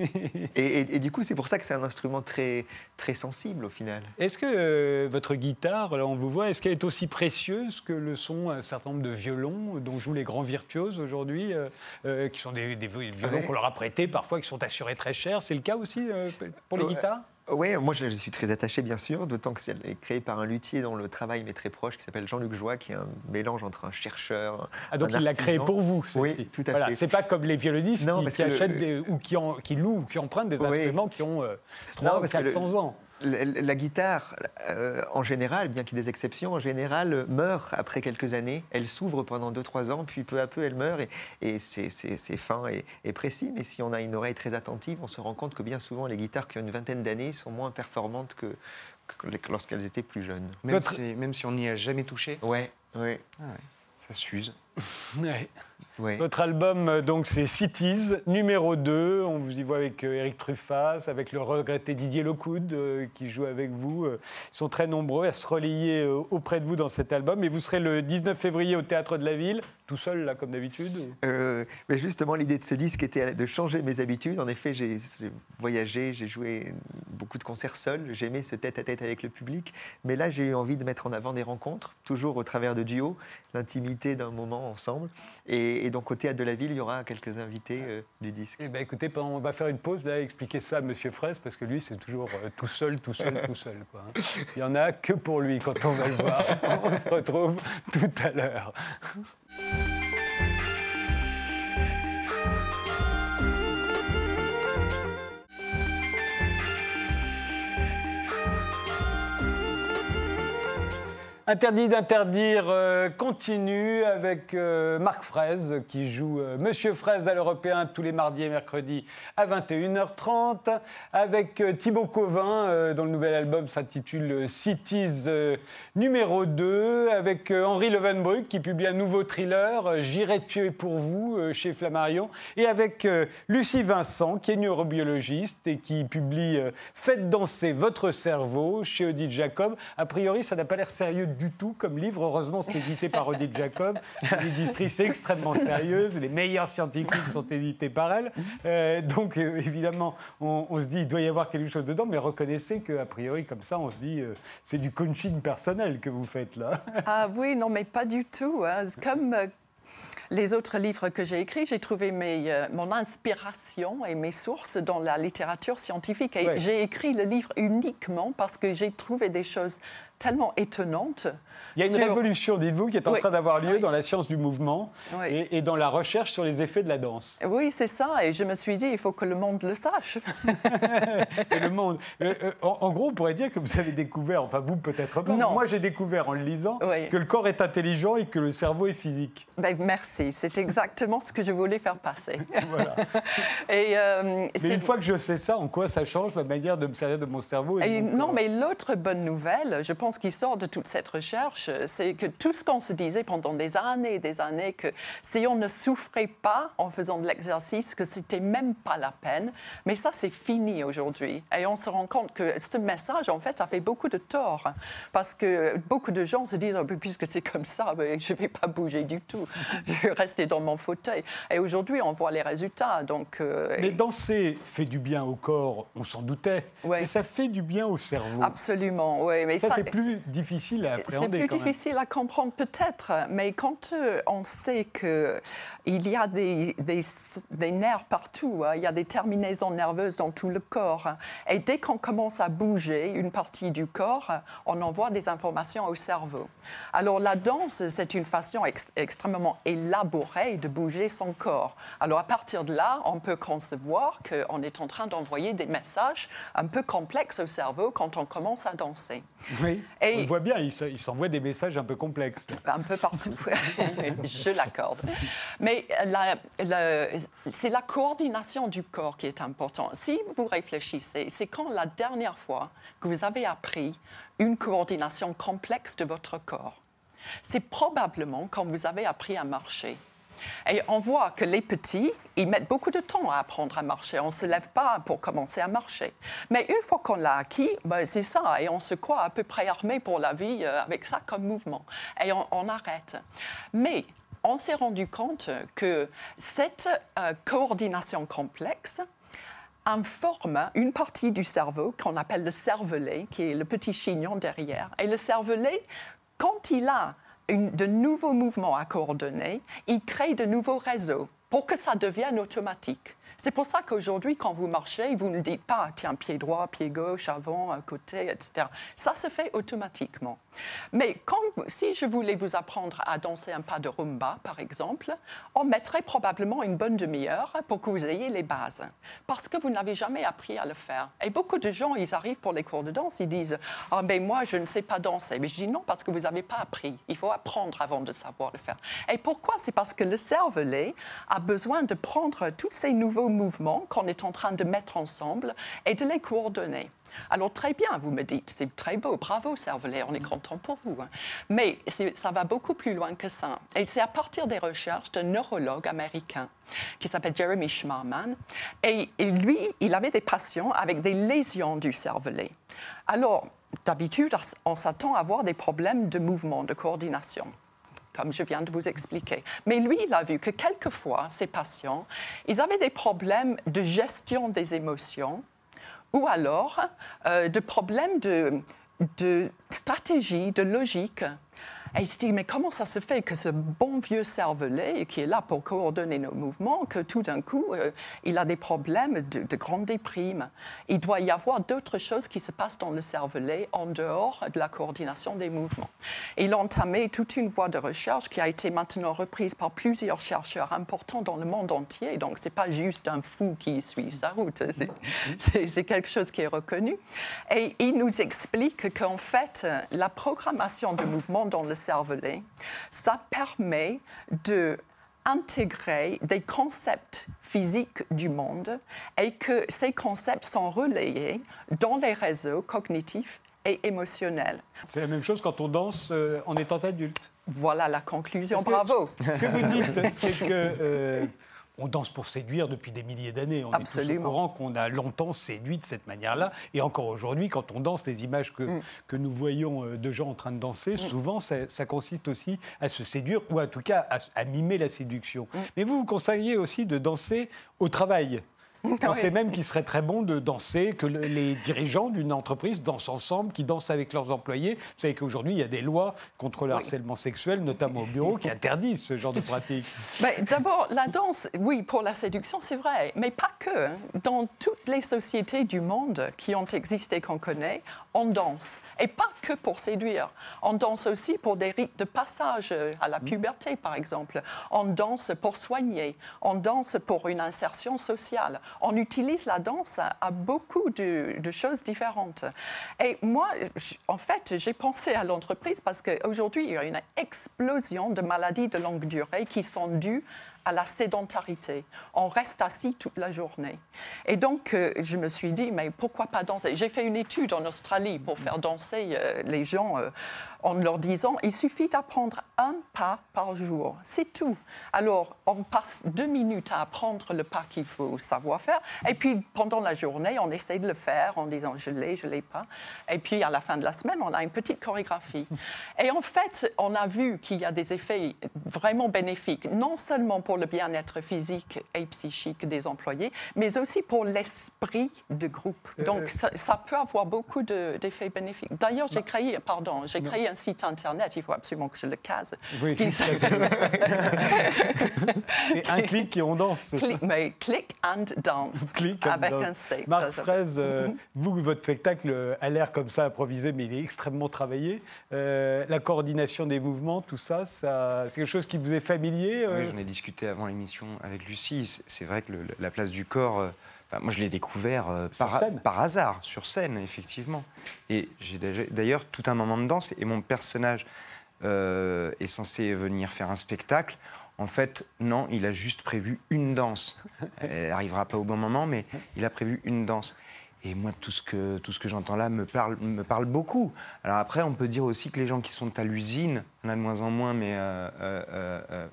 Et, et- et du coup, c'est pour ça que c'est un instrument très, très sensible au final. Est-ce que euh, votre guitare, là on vous voit, est-ce qu'elle est aussi précieuse que le sont un certain nombre de violons dont jouent les grands virtuoses aujourd'hui, euh, euh, qui sont des, des violons Ouais. qu'on leur a prêtés parfois, qui sont assurés très cher? C'est le cas aussi pour les guitares? Oui, moi je, je suis très attaché bien sûr, d'autant que c'est créé par un luthier dont le travail m'est très proche, qui s'appelle Jean-Luc Joie, qui est un mélange entre un chercheur. Ah, donc un il l'a créé pour vous Oui, tout à voilà, fait. C'est pas comme les violonistes Non, qui, le- achètent des, ou qui, en- qui louent ou qui empruntent des Oui. instruments qui ont euh, Non, 300 parce que le- 400 ans. La, la guitare, euh, en général, bien qu'il y ait des exceptions, en général, euh, meurt après quelques années. Elle s'ouvre pendant 2-3 ans, puis peu à peu, elle meurt. Et, et c'est- fin et, et précis. Mais si on a une oreille très attentive, on se rend compte que bien souvent, les guitares qui ont une vingtaine d'années sont moins performantes que, que les- lorsqu'elles étaient plus jeunes. Même, Votre- si, même si on n'y a jamais touché, Ouais, ouais, ça s'use. *laughs* Ouais. ouais. Votre album, euh, donc, c'est Cities, numéro 2. On vous y voit avec euh, Eric Truffaz, avec le regretté Didier Locoud, euh, qui joue avec vous. Ils sont très nombreux à se relayer euh, auprès de vous dans cet album. Et vous serez le 19 février au Théâtre de la Ville, tout seul, là, comme d'habitude ou- Euh, mais justement, l'idée de ce disque était de changer mes habitudes. En effet, j'ai voyagé, j'ai joué beaucoup de concerts seul. J'aimais ce tête-à-tête avec le public. Mais là, j'ai eu envie de mettre en avant des rencontres, toujours au travers de duos, l'intimité d'un moment ensemble. Et, et donc, au Théâtre de la Ville, il y aura quelques invités euh, du disque. Eh ben, écoutez, on va faire une pause, là, expliquer ça à Monsieur Fraisse, parce que lui, c'est toujours euh, tout seul, tout seul, tout seul. quoi, hein. Il y en a que pour lui quand on va le voir. *laughs* On se retrouve tout à l'heure. Interdit d'interdire euh, continue avec euh, Marc Fraise qui joue euh, Monsieur Fraise à l'Européen tous les mardis et mercredis à 21h30 avec Thibaut Covin dont le nouvel album s'intitule Cities numéro 2 avec Henri Levenbruck qui publie un nouveau thriller J'irai tuer pour vous chez Flammarion et avec Lucie Vincent qui est neurobiologiste et qui publie Faites danser votre cerveau chez Odile Jacob. A priori, ça n'a pas l'air sérieux du tout comme livre. Heureusement, c'est édité par Odile Jacob, une éditrice extrêmement sérieuse. Les meilleurs scientifiques sont édités par elle. Euh, donc, euh, évidemment, on, on se dit il doit y avoir quelque chose dedans, mais reconnaissez qu'a priori, comme ça, on se dit euh, c'est du coaching personnel que vous faites là. Ah oui, non, mais pas du tout. hein. Comme euh, les autres livres que j'ai écrits, j'ai trouvé mes, euh, mon inspiration et mes sources dans la littérature scientifique. Et Ouais. j'ai écrit le livre uniquement parce que j'ai trouvé des choses tellement étonnantes. Il y a une sur- révolution, dites-vous, qui est en Oui. train d'avoir lieu Oui. dans la science du mouvement Oui. et, et dans la recherche sur les effets de la danse. Oui, c'est ça. Et je me suis dit, il faut que le monde le sache. *laughs* Et le monde. euh, euh, en, en gros, on pourrait dire que vous avez découvert, enfin vous peut-être pas, Non. moi j'ai découvert en le lisant que le corps est intelligent et que le cerveau est physique. Ben, merci. C'est exactement ce que je voulais faire passer. *laughs* Voilà. *laughs* Et, euh, Mais une fois que je sais ça, en quoi ça change ma manière de me servir de mon cerveau et de Et mon non, corps mais l'autre bonne nouvelle, je pense, qui sort de toute cette recherche, c'est que tout ce qu'on se disait pendant des années et des années, que si on ne souffrait pas en faisant de l'exercice, que c'était même pas la peine, mais ça, c'est fini aujourd'hui. Et on se rend compte que ce message, en fait, ça fait beaucoup de tort. Parce que beaucoup de gens se disent, Ah, puisque c'est comme ça, je ne vais pas bouger du tout. Je vais rester dans mon fauteuil. Et aujourd'hui, on voit les résultats. Donc, euh, Mais danser fait du bien au corps, on s'en doutait, Ouais. mais ça fait du bien au cerveau. absolument, oui. Mais Ça, c'est plus difficile à C'est plus quand même. difficile à comprendre peut-être, mais quand euh, on sait qu'il y a des, des, des nerfs partout, hein, il y a des terminaisons nerveuses dans tout le corps, hein, et dès qu'on commence à bouger une partie du corps, on envoie des informations au cerveau. Alors la danse, c'est une façon ex- extrêmement élaborée de bouger son corps. Alors à partir de là, on peut concevoir qu'on est en train d'envoyer des messages un peu complexes au cerveau quand on commence à danser. Oui. On le voit bien, il se- il s'envoie des messages un peu complexes. un peu partout, *laughs* je l'accorde. Mais la- la- c'est la coordination du corps qui est importante. Si vous réfléchissez, c'est quand la dernière fois que vous avez appris une coordination complexe de votre corps. C'est probablement quand vous avez appris à marcher. Et on voit que les petits, ils mettent beaucoup de temps à apprendre à marcher. On ne se lève pas pour commencer à marcher. Mais une fois qu'on l'a acquis, ben, c'est ça. Et on se croit à peu près armé pour la vie euh, avec ça comme mouvement. Et on, arrête. Mais on s'est rendu compte que cette euh, coordination complexe, informe une partie du cerveau qu'on appelle le cervelet, qui est le petit chignon derrière. Et le cervelet, quand il a de nouveaux mouvements à coordonner, il crée de nouveaux réseaux pour que ça devienne automatique. C'est pour ça qu'aujourd'hui, quand vous marchez, vous ne dites pas, tiens, pied droit, pied gauche, avant, à côté, etc. Ça se fait automatiquement. Mais si je voulais vous apprendre à danser un pas de rumba, par exemple, on mettrait probablement une bonne demi-heure pour que vous ayez les bases, parce que vous n'avez jamais appris à le faire. Et beaucoup de gens, ils arrivent pour les cours de danse, ils disent, ah ben moi, je ne sais pas danser. Mais je dis non, parce que vous n'avez pas appris. Il faut apprendre avant de savoir le faire. Et pourquoi? C'est parce que le cervelet a besoin de prendre tous ces nouveaux mouvements qu'on est en train de mettre ensemble et de les coordonner. Alors très bien, vous me dites, c'est très beau, bravo cervelet, on est content pour vous. hein. Mais ça va beaucoup plus loin que ça. Et c'est à partir des recherches d'un neurologue américain qui s'appelle Jeremy Schmarman. Et lui, il avait des patients avec des lésions du cervelet. Alors, d'habitude, on s'attend à avoir des problèmes de mouvement, de coordination comme je viens de vous expliquer. Mais lui, il a vu que quelquefois, ces patients, ils avaient des problèmes de gestion des émotions ou alors euh, de problèmes de, de stratégie, de logique. Et il se dit, mais comment ça se fait que ce bon vieux cervelet, qui est là pour coordonner nos mouvements, que tout d'un coup, euh, il a des problèmes de, de grande déprime? Il doit y avoir d'autres choses qui se passent dans le cervelet en dehors de la coordination des mouvements. Il a entamé toute une voie de recherche qui a été maintenant reprise par plusieurs chercheurs importants dans le monde entier. Donc, ce n'est pas juste un fou qui suit sa route, c'est- quelque chose qui est reconnu. Et il nous explique qu'en fait, la programmation de mouvement dans le cervelet, ça permet de intégrer des concepts physiques du monde et que ces concepts sont relayés dans les réseaux cognitifs et émotionnels. C'est la même chose quand on danse euh, en étant adulte. Voilà la conclusion. Bravo. Ce que vous dites, c'est que euh, on danse pour séduire depuis des milliers d'années. On est tous au courant qu'on a longtemps séduit de cette manière-là. Et encore aujourd'hui, quand on danse, les images que, Mm. que nous voyons euh, de gens en train de danser, souvent, ça, ça consiste aussi à se séduire ou en tout cas à, à mimer la séduction. Mm. Mais vous, vous conseillez aussi de danser au travail. Vous *laughs* pensez même qu'il serait très bon de danser, que le- les dirigeants d'une entreprise dansent ensemble, qui dansent avec leurs employés. Vous savez qu'aujourd'hui, il y a des lois contre le Oui. harcèlement sexuel, notamment au bureau, qui *laughs* interdisent ce genre de pratique. *laughs* D'abord, la danse, oui, pour la séduction, c'est vrai, mais pas que. Dans toutes les sociétés du monde qui ont existé, qu'on connaît, on danse. Et pas que pour séduire. On danse aussi pour des rites de passage à la puberté, par exemple. On danse pour soigner. On danse pour une insertion sociale. On utilise la danse à, beaucoup de, choses différentes. Et moi, en fait, j'ai pensé à l'entreprise parce qu'aujourd'hui, il y a une explosion de maladies de longue durée qui sont dues à la sédentarité. On reste assis toute la journée. Et donc, euh, je me suis dit, mais pourquoi pas danser? J'ai fait une étude en Australie pour faire danser euh, les gens euh, en leur disant, il suffit d'apprendre un pas par jour. C'est tout. Alors, on passe deux minutes à apprendre le pas qu'il faut savoir faire. Et puis, pendant la journée, on essaie de le faire en disant, je l'ai, je l'ai pas. Et puis, à la fin de la semaine, on a une petite chorégraphie. Et en fait, on a vu qu'il y a des effets vraiment bénéfiques, non seulement pour le bien-être physique et psychique des employés, mais aussi pour l'esprit de groupe. Donc, ça, ça peut avoir beaucoup de- d'effets bénéfiques. D'ailleurs, j'ai créé, pardon, j'ai créé un site internet, il faut absolument que je le case. Oui, c'est un clic et on danse. Click, mais click and dance. *laughs* Click and avec dance. un C. Marc Fraise, euh, vous, votre spectacle a l'air comme ça improvisé, mais il est extrêmement travaillé. Euh, la coordination des mouvements, tout ça, ça c'est quelque chose qui vous est familier euh Oui, j'en ai discuté avant l'émission avec Lucie. C'est- C'est vrai que le- la place du corps euh, Enfin, moi, je l'ai découvert euh, par, hasard, sur scène, effectivement. Et j'ai d'ailleurs tout un moment de danse, et mon personnage euh, est censé venir faire un spectacle. En fait, non, il a juste prévu une danse. *laughs* Elle n'arrivera pas au bon moment, mais il a prévu une danse. Et moi, tout ce que, tout ce que j'entends là me parle, me parle beaucoup. Alors après, on peut dire aussi que les gens qui sont à l'usine, on a de moins en moins, mais euh, euh, euh, euh,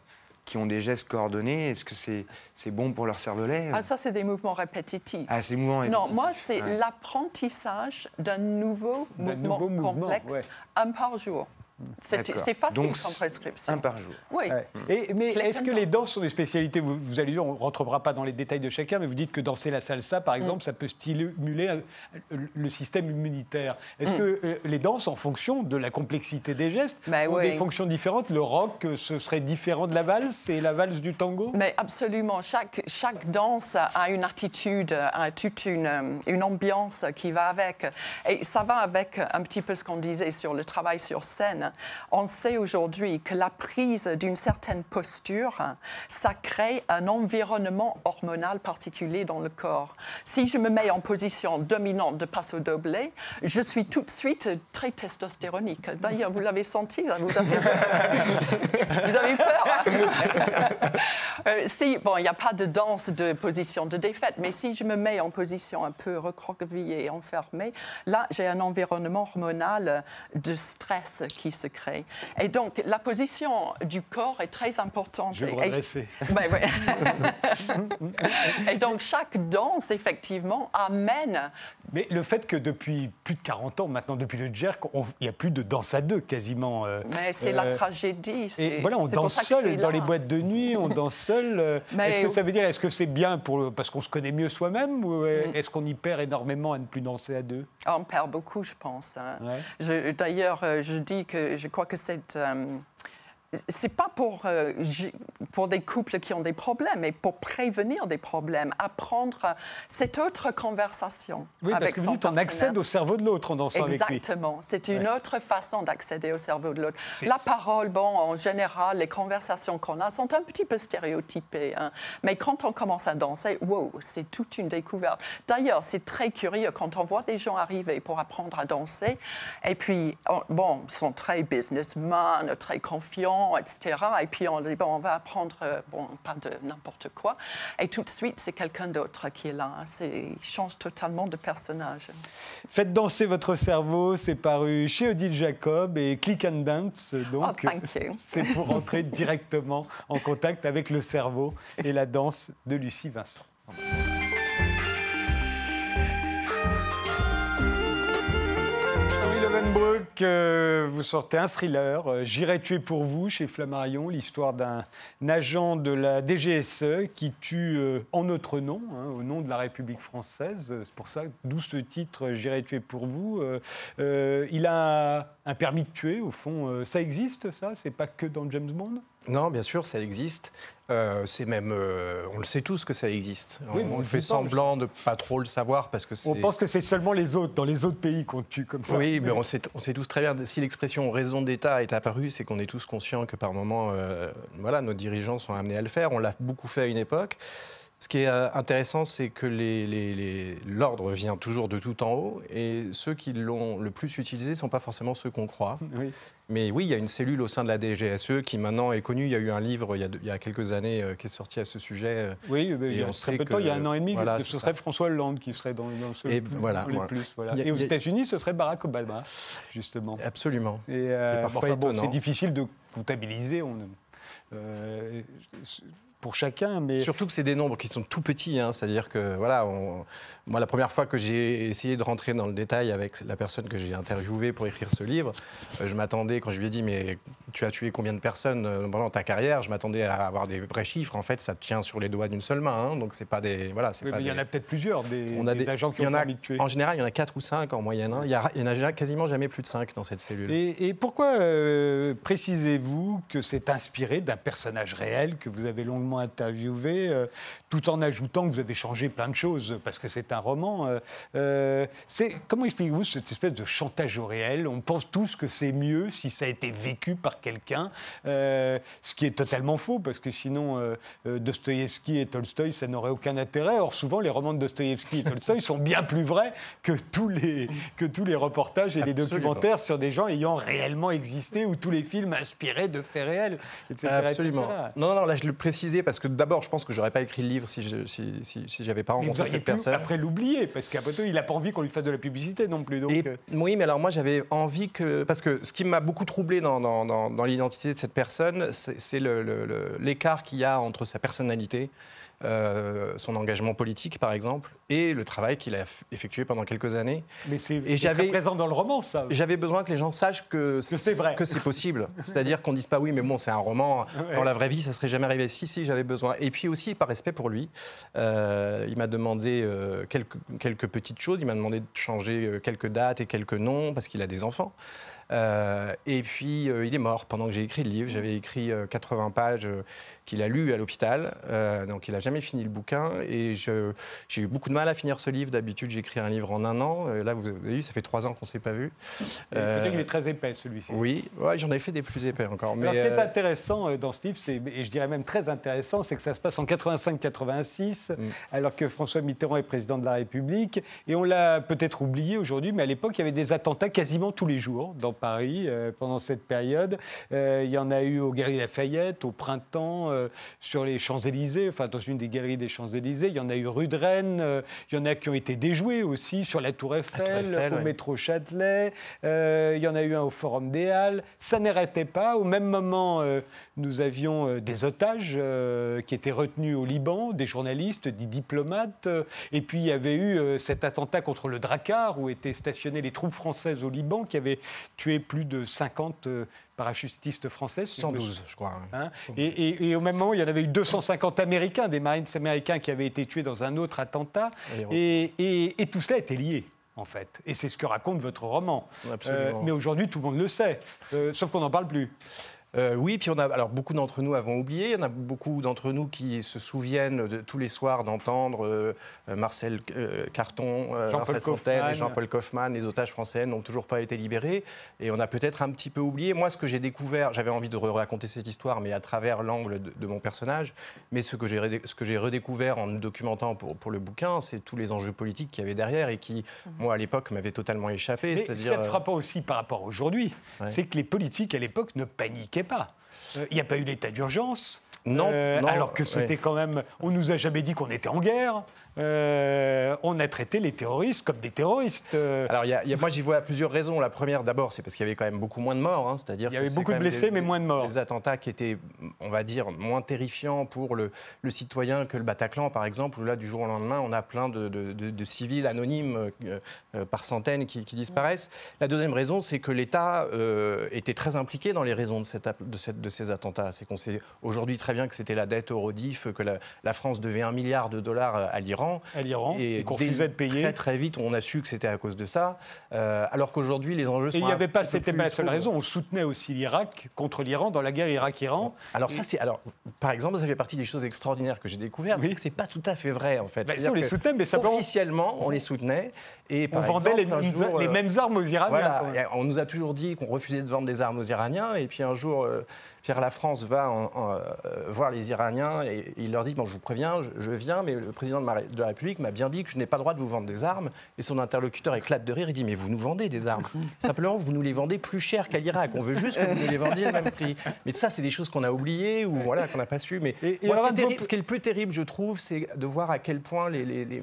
qui ont des gestes coordonnés, est-ce que c'est c'est bon pour leur cervelet Ah, ça, c'est des mouvements répétitifs. Ah, c'est mouvant. et- Non, moi, c'est Ouais. l'apprentissage d'un nouveau mouvement nouveau mouvement, complexe, ouais. un par jour. C'est facile Donc, comme prescription. Un par jour. Oui. Ouais. Et, mais est-ce que les danses sont des spécialités vous, vous allez dire, on ne rentrera pas dans les détails de chacun, mais vous dites que danser la salsa, Mm. par exemple, ça peut stimuler euh, le système immunitaire. Est-ce Mm. que euh, les danses, en fonction de la complexité des gestes, Ben ont oui. des fonctions différentes? Le rock, euh, ce serait différent de la valse? Et la valse du tango? Mais absolument, chaque, chaque danse a une attitude, a toute une, une ambiance qui va avec. Et ça va avec un petit peu ce qu'on disait sur le travail sur scène. On sait aujourd'hui que la prise d'une certaine posture, ça crée un environnement hormonal particulier dans le corps. Si je me mets en position dominante de passo doble, je suis tout de suite très testostéronique. D'ailleurs, vous l'avez senti, vous a fait peur. vous avez *laughs* eu peur hein euh, si, bon, il n'y a pas de danse de position de défaite, mais si je me mets en position un peu recroquevillée et enfermée, là, j'ai un environnement hormonal de stress qui se crée. Et donc, la position du corps est très importante. Je vais me Et- et- redresser. *laughs* Ouais, ouais. *laughs* et donc, chaque danse, effectivement, amène Mais le fait que depuis plus de 40 ans, maintenant depuis le jerk, on- il n'y a plus de danse à deux quasiment. euh, Mais c'est la euh, tragédie. Et voilà, on danse seul dans là. les boîtes de nuit, on danse seul. *laughs* euh, Mais- Est-ce que ça veut dire, est-ce que c'est bien pour le- parce qu'on se connaît mieux soi-même ou euh, Mm. est-ce qu'on y perd énormément à ne plus danser à deux? Ah, On perd beaucoup, je pense. hein. Ouais. D'ailleurs, euh, je dis que je crois que c'est. euh, c'est pas pour, euh, pour des couples qui ont des problèmes, mais pour prévenir des problèmes, apprendre euh, cette autre conversation Oui, parce avec que vous son dites on accède au cerveau de l'autre en dansant avec lui. Exactement. C'est une Ouais. autre façon d'accéder au cerveau de l'autre. La parole, bon, en général, les conversations qu'on a sont un petit peu stéréotypées. hein. Mais quand on commence à danser, wow, c'est toute une découverte. D'ailleurs, c'est très curieux quand on voit des gens arriver pour apprendre à danser. Et puis, on- bon, ils sont très businessmen, très confiants, etc. Et puis, on dit, bon, on va apprendre, euh, bon, pas de n'importe quoi. Et tout de suite, c'est quelqu'un d'autre qui est là. C'est, il change totalement de personnage. Faites danser votre cerveau, c'est paru chez Odile Jacob et Click and Dance. Donc, Oh, thank you. *laughs* c'est pour entrer directement en contact avec le cerveau et la danse de Lucie Vincent. Euh, vous sortez un thriller, euh, J'irai tuer pour vous, chez Flammarion, l'histoire d'un agent de la DGSE qui tue euh, en notre nom, hein, au nom de la République française. C'est pour ça, d'où ce titre, euh, J'irai tuer pour vous. Euh, euh, il a un permis de tuer, au fond. Euh, ça existe, ça? C'est pas que dans James Bond? Non, bien sûr, ça existe. Euh, c'est même, euh, on le sait tous que ça existe. Oui, on, le fait dit pas, semblant de pas trop le savoir parce que c'est. On pense que c'est seulement les autres, dans les autres pays qu'on tue comme ça. Oui, mais on sait, on sait tous très bien, si l'expression raison d'État est apparue, c'est qu'on est tous conscients que par moment, euh, voilà, nos dirigeants sont amenés à le faire. On l'a beaucoup fait à une époque. Ce qui est euh, intéressant, c'est que l'ordre vient toujours de tout en haut, et ceux qui l'ont le plus utilisé ne sont pas forcément ceux qu'on croit. *laughs* Oui. Mais oui, il y a une cellule au sein de la DGSE qui maintenant est connue. Il y a eu un livre il y a, il y a quelques années euh, qui est sorti à ce sujet. euh, Oui, mais il y a on très peu de temps, il y a un an et demi, voilà, ce serait ça. François Hollande qui serait dans, dans ce Et voilà, les voilà. plus. Voilà. A- Et aux a- États-Unis, ce serait Barack Obama, justement. Absolument. Et euh, bon, c'est difficile de comptabiliser on, euh, pour chacun, mais Surtout que c'est des nombres qui sont tout petits, hein. c'est-à-dire que voilà, on- moi la première fois que j'ai essayé de rentrer dans le détail avec la personne que j'ai interviewée pour écrire ce livre, euh, je m'attendais quand je lui ai dit mais tu as tué combien de personnes euh, pendant ta carrière, je m'attendais à avoir des vrais chiffres. En fait, ça tient sur les doigts d'une seule main, hein. donc c'est pas des voilà, c'est oui, pas mais il y en des- a peut-être plusieurs, des, on a des des agents qui ont permis de tuer. En général, il y en a 4 ou 5 en moyenne. hein. Il y a- il y en a quasiment jamais plus de 5 dans cette cellule. Et, et pourquoi euh, précisez-vous que c'est inspiré d'un personnage réel que vous avez longuement longuement interviewé, euh, tout en ajoutant que vous avez changé plein de choses, parce que c'est un roman. euh, euh, c'est- comment expliquez-vous cette espèce de chantage au réel? On pense tous que c'est mieux si ça a été vécu par quelqu'un, euh, ce qui est totalement faux, parce que sinon, Dostoïevski et Tolstoï, ça n'aurait aucun intérêt. Or, souvent, les romans de Dostoïevski et Tolstoï sont bien plus vrais que tous les, que tous les reportages et les documentaires sur des gens ayant réellement existé ou tous les films inspirés de faits réels, etc. Absolument. etc. Non, non, là, je le précisais parce que d'abord, je pense que j'aurais pas écrit le livre si je si, si, si j'avais pas rencontré cette personne. après l'oublier, parce qu'après tout, il n'a pas envie qu'on lui fasse de la publicité non plus. Donc, Et- euh, oui, mais alors moi j'avais envie que. Parce que ce qui m'a beaucoup troublé dans, dans- dans- dans l'identité de cette personne, c'est c'est le- le- le- l'écart qu'il y a entre sa personnalité, euh, son engagement politique par exemple, et le travail qu'il a effectué pendant quelques années. mais c'est j'avais- présent dans le roman, ça. J'avais besoin que les gens sachent que c'est vrai. que c'est possible. *laughs* C'est-à-dire qu'on dise pas oui, mais bon, c'est un roman. Dans la vraie vie, ça serait jamais arrivé. Si, si, j'avais besoin. Et puis aussi, par respect pour lui, euh, il m'a demandé euh, quelques, quelques petites choses. Il m'a demandé de changer quelques dates et quelques noms parce qu'il a des enfants. Euh, et puis, euh, il est mort pendant que j'ai écrit le livre. J'avais écrit euh, 80 pages qu'il a lues à l'hôpital. Euh, donc, il n'a jamais fini le bouquin. Et j'ai eu beaucoup de mal à finir ce livre. D'habitude, j'écris un livre en un an. Euh, là, vous avez vu, ça fait trois ans qu'on ne s'est pas vu. Il faut dire qu'il est très épais, celui-ci. oui, ouais, j'en ai fait des plus épais encore. Mais Alors, ce qui est euh, intéressant dans ce livre, et je dirais même très intéressant, c'est que ça se passe en 85-86, Mm. alors que François Mitterrand est président de la République. Et on l'a peut-être oublié aujourd'hui, mais à l'époque, il y avait des attentats quasiment tous les jours dans Paris euh, pendant cette période. Euh, il y en a eu aux Galeries Lafayette, au printemps, euh, sur les Champs-Élysées, enfin dans une des galeries des Champs-Élysées. Il y en a eu rue de Rennes. euh, il y en a qui ont été déjoués aussi sur la Tour Eiffel, Eiffel, au ouais. métro Châtelet. Euh, il y en a eu un au Forum des Halles. Ça n'arrêtait pas. Au même moment, nous avions des otages qui étaient retenus au Liban, des journalistes, des diplomates. et puis, il y avait eu cet attentat contre le Drakkar, où étaient stationnées les troupes françaises au Liban, qui avaient tué plus de 50 euh, parachutistes français. si je me 112, je crois. Hein et, et- et au même moment, il y en avait eu 250 Américains, des Marines américains qui avaient été tués dans un autre attentat. Et- tout cela était lié, en fait. Et c'est ce que raconte votre roman. Euh, mais aujourd'hui, tout le monde le sait, Euh, sauf qu'on n'en parle plus. Euh, oui, puis on a, alors beaucoup d'entre nous avons oublié. Il y en a beaucoup d'entre nous qui se souviennent de, tous les soirs d'entendre euh, Marcel euh, Carton, Jean-Paul Marcel Fontaine Kaufmann. et Jean-Paul Kaufmann. Les otages français n'ont toujours pas été libérés. Et on a peut-être un petit peu oublié. Moi, ce que j'ai découvert, j'avais envie de raconter cette histoire, mais à travers l'angle de, de mon personnage. Mais ce que j'ai redécouvert en me documentant pour, pour le bouquin, c'est tous les enjeux politiques qu'il y avait derrière et qui, moi, à l'époque, m'avaient totalement échappé. Mais ce qui est frappant aussi par rapport à aujourd'hui, Ouais. c'est que les politiques, à l'époque, ne paniquaient pas. Euh, Il n'y a pas eu l'état d'urgence. Non, Euh, non, alors que c'était ouais. quand même. On nous a jamais dit qu'on était en guerre. Euh, on a traité les terroristes comme des terroristes. Euh, Alors, il y a- il y a- moi, j'y vois plusieurs raisons. La première, d'abord, c'est parce qu'il y avait quand même beaucoup moins de morts. hein, c'est-à-dire Il y que avait beaucoup de blessés, des- mais moins de morts. Des attentats qui étaient, on va dire, moins terrifiants pour le, le citoyen que le Bataclan, par exemple, où là, du jour au lendemain, on a plein de, de- de- de civils anonymes euh, par centaines qui, qui disparaissent. La deuxième raison, c'est que l'État euh, était très impliqué dans les raisons de, cette cette- ces attentats. C'est qu'on sait aujourd'hui très bien que c'était la dette Eurodif, que la, la France devait un milliard de dollars à l'Iran. À l'Iran, et, qu'on dès- refusait de payer. Très très vite, on a su que c'était à cause de ça. Euh, alors qu'aujourd'hui, les enjeux sont. Et il n'y avait pas, c'était pas la seule raison. On soutenait aussi l'Irak contre l'Iran dans la guerre Irak-Iran. Alors ça, c'est alors par exemple, ça fait partie des choses extraordinaires que j'ai découvertes. Oui. c'est pas tout à fait vrai en fait. Bah, si, on les soutenait, mais simplement, officiellement, on les soutenait et on vendait les, exemple, un mêmes- jour, les euh, mêmes armes aux Iraniens. Voilà, et on nous a toujours dit qu'on refusait de vendre des armes aux Iraniens, et puis un jour, Pierre Lafrance va en- en, euh, voir les Iraniens et il leur dit Bon, je vous préviens, je, je viens, mais le président de, ma- de la République m'a bien dit que je n'ai pas le droit de vous vendre des armes. Et son interlocuteur éclate de rire il dit Mais vous nous vendez des armes. *laughs* Simplement, vous nous les vendez plus cher qu'à l'Irak. On veut juste que vous nous les vendiez au même prix. Mais ça, c'est des choses qu'on a oubliées ou voilà, qu'on n'a pas su. Mais Et- et moi, ce, alors, qui est ce qui le plus terrible, je trouve, c'est de voir à quel point les- les- les,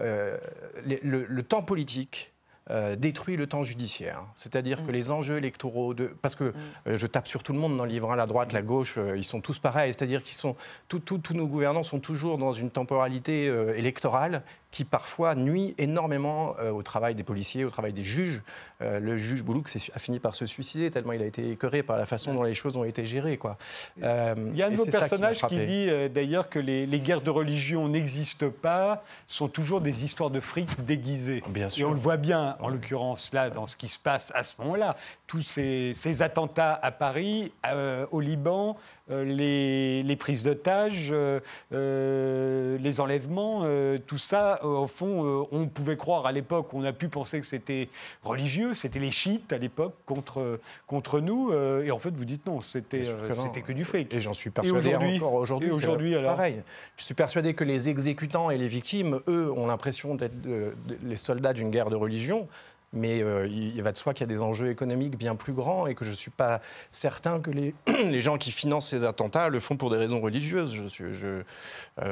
euh, les- le, le temps politique euh, détruit le temps judiciaire. C'est-à-dire Mm. que les enjeux électoraux, de, parce que euh, je tape sur tout le monde dans le livre, hein, la droite, la gauche, euh, ils sont tous pareils. C'est-à-dire qu'ils sont, tous nos gouvernants sont toujours dans une temporalité électorale qui parfois nuit énormément euh, au travail des policiers, au travail des juges. Euh, le juge Boulouk a fini par se suicider tellement il a été écœuré par la façon dont les choses ont été gérées. Quoi. Euh, Il y a un et de vos qui personnages qui, dit d'ailleurs que les, les guerres de religion n'existent pas, sont toujours des histoires de fric déguisées. Bien Et sûr. on le voit bien, en l'occurrence, là, dans ce qui se passe à ce moment-là. Tous ces, ces attentats à Paris, au Liban, les, les prises d'otages, euh, euh, les enlèvements, euh, tout ça, euh, au fond, euh, on pouvait croire à l'époque, on a pu penser que c'était religieux, c'était les chiites à l'époque contre, contre nous, euh, et en fait vous dites non, c'était euh, que du fric. Et j'en suis persuadé aujourd'hui- encore aujourd'hui. et c'est aujourd'hui, Pareil. Je suis persuadé que les exécutants et les victimes, eux, ont l'impression d'être euh, les soldats d'une guerre de religion. Mais euh, il va de soi qu'il y a des enjeux économiques bien plus grands et que je ne suis pas certain que *clears throat* les, gens qui financent ces attentats le font pour des raisons religieuses. Euh,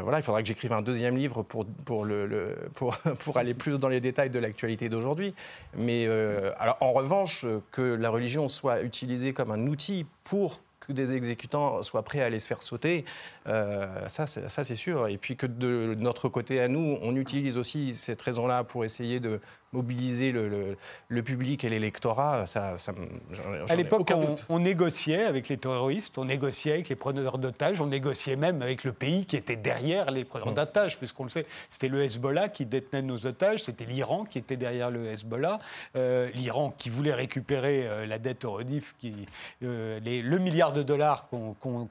voilà, il faudra que j'écrive un deuxième livre pour, pour, le, le- pour, *laughs* pour aller plus dans les détails de l'actualité d'aujourd'hui. Mais euh, alors, en revanche, que la religion soit utilisée comme un outil pour que des exécutants soient prêts à aller se faire sauter, euh, ça, c'est- ça c'est sûr. Et puis que de notre côté à nous, on utilise aussi cette raison-là pour essayer de mobiliser le, le- le public et l'électorat, ça, ça À l'époque, on, négociait avec les terroristes, on négociait avec les preneurs d'otages, on négociait même avec le pays qui était derrière les preneurs Mm. d'otages, puisqu'on le sait, c'était le Hezbollah qui détenait nos otages, c'était l'Iran qui était derrière le Hezbollah, euh, l'Iran qui voulait récupérer euh, la dette au REDIF, qui, euh, les- le milliard de dollars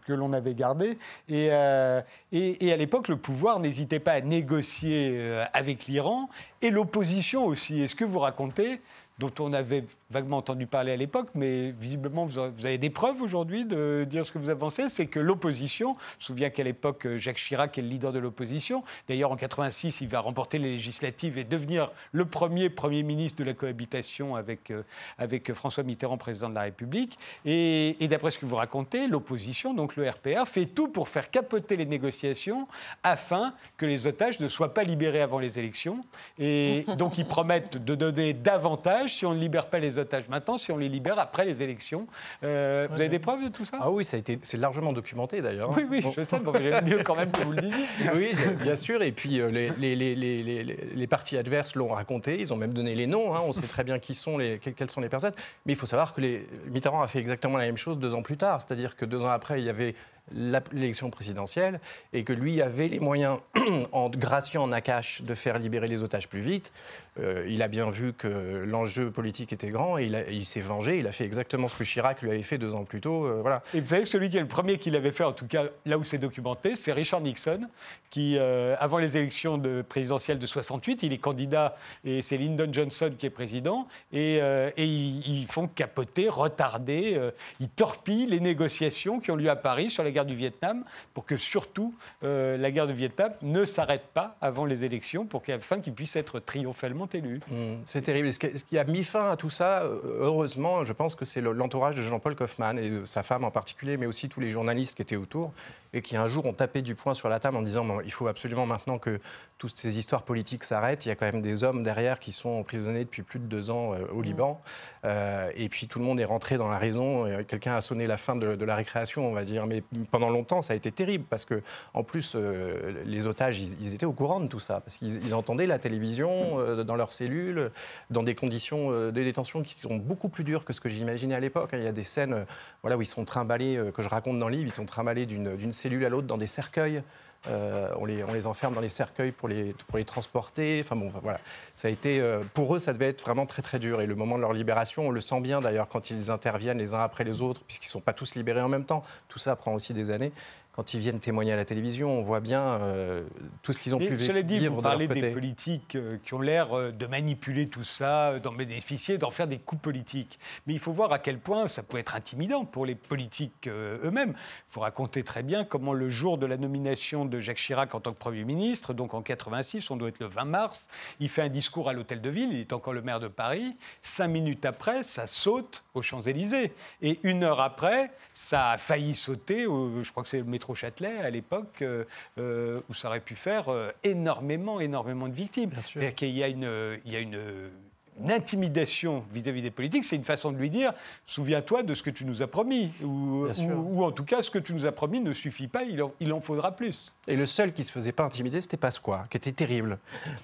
que l'on avait gardé. Et, euh, et- et à l'époque, le pouvoir n'hésitait pas à négocier euh, avec l'Iran et l'opposition aussi. Est-ce que vous racontez dont on avait vaguement entendu parler à l'époque, mais visiblement vous avez des preuves aujourd'hui de dire ce que vous avancez, c'est que l'opposition, je me souviens qu'à l'époque Jacques Chirac est le leader de l'opposition, d'ailleurs en 86 il va remporter les législatives et devenir le premier Premier ministre de la cohabitation avec, euh, avec François Mitterrand, président de la République, et, et d'après ce que vous racontez, l'opposition, donc le RPR, fait tout pour faire capoter les négociations afin que les otages ne soient pas libérés avant les élections, et donc ils promettent de donner davantage si on ne libère pas les otages maintenant, si on les libère après les élections. Euh, vous avez des preuves de tout ça? Ah oui, ça a été, c'est largement documenté d'ailleurs. hein. Oui, oui, Bon. je sais, bon, j'aime mieux quand même que vous le disiez. *laughs* Oui, bien sûr. Et puis euh, les, les, les, les, les- les partis adverses l'ont raconté. Ils ont même donné les noms. hein. On sait très bien qui sont les, que- quelles sont les personnes. Mais il faut savoir que les, Mitterrand a fait exactement la même chose deux ans plus tard. C'est-à-dire que deux ans après, il y avait l'élection présidentielle et que lui avait les moyens, *clears throat* en graciant Nakache, de faire libérer les otages plus vite. Euh, il a bien vu que l'enjeu politique était grand et il, s'est vengé. Il a fait exactement ce que Chirac lui avait fait deux ans plus tôt. euh, voilà. Et vous savez celui qui est le premier qui l'avait fait, en tout cas là où c'est documenté, c'est Richard Nixon, qui, euh, avant les élections de présidentielles de 68, il est candidat et c'est Lyndon Johnson qui est président. Et, ils, font capoter, retarder, ils torpillent les négociations qui ont lieu à Paris sur la guerre du Vietnam pour que surtout euh, la guerre du Vietnam ne s'arrête pas avant les élections pour qu'afin qu'il puisse être triomphalement élu. Mm, C'est terrible. Ce qui a mis fin à tout ça, euh, heureusement, je pense que c'est le- l'entourage de Jean-Paul Kaufmann et de sa femme en particulier, mais aussi tous les journalistes qui étaient autour et qui un jour ont tapé du poing sur la table en disant Bon, il faut absolument maintenant que toutes ces histoires politiques s'arrêtent. Il y a quand même des hommes derrière qui sont emprisonnés depuis plus de deux ans euh, au Liban. Euh, et puis tout le monde est rentré dans la raison. Et Quelqu'un a sonné la fin de, de la récréation, on va dire. Mais pendant longtemps, ça a été terrible parce que, en plus, euh, les otages, ils, ils étaient au courant de tout ça parce qu'ils ils entendaient la télévision euh, dans leurs cellules, dans des conditions euh, de détention qui sont beaucoup plus dures que ce que j'imaginais à l'époque. Il y a des scènes, euh, voilà, où ils sont trimballés, euh, que je raconte dans le livre, ils sont trimballés d'une cellule à l'autre dans des cercueils. Euh, on, les, on les enferme dans les cercueils pour les, pour les transporter. Enfin bon, voilà. Ça a été, euh, pour eux, ça devait être vraiment très très dur. Et le moment de leur libération, on le sent bien d'ailleurs quand ils interviennent les uns après les autres, puisqu'ils ne sont pas tous libérés en même temps. Tout ça prend aussi des années. Quand ils viennent témoigner à la télévision, on voit bien euh, tout ce qu'ils ont Et pu cela dit, vivre vous de leur parlez des politiques euh, qui ont l'air euh, de manipuler tout ça, d'en bénéficier, d'en faire des coups politiques. Mais il faut voir à quel point ça peut être intimidant pour les politiques eux-mêmes. Il faut raconter très bien comment le jour de la nomination de Jacques Chirac en tant que Premier ministre, donc en 86, on doit être le 20 mars, il fait un discours à l'Hôtel de Ville, il est encore le maire de Paris. Cinq minutes après, ça saute aux Champs-Élysées. Et une heure après, ça a failli sauter, au- je crois que c'est le métro Châtelet à l'époque, euh, euh, où ça aurait pu faire euh, énormément, énormément de victimes. Y a une, il y a une, une intimidation vis-à-vis des politiques, c'est une façon de lui dire souviens-toi de ce que tu nous as promis, ou, en tout cas ce que tu nous as promis ne suffit pas, il en, il en faudra plus. Et le seul qui se faisait pas intimider, c'était Pasqua, qui était terrible,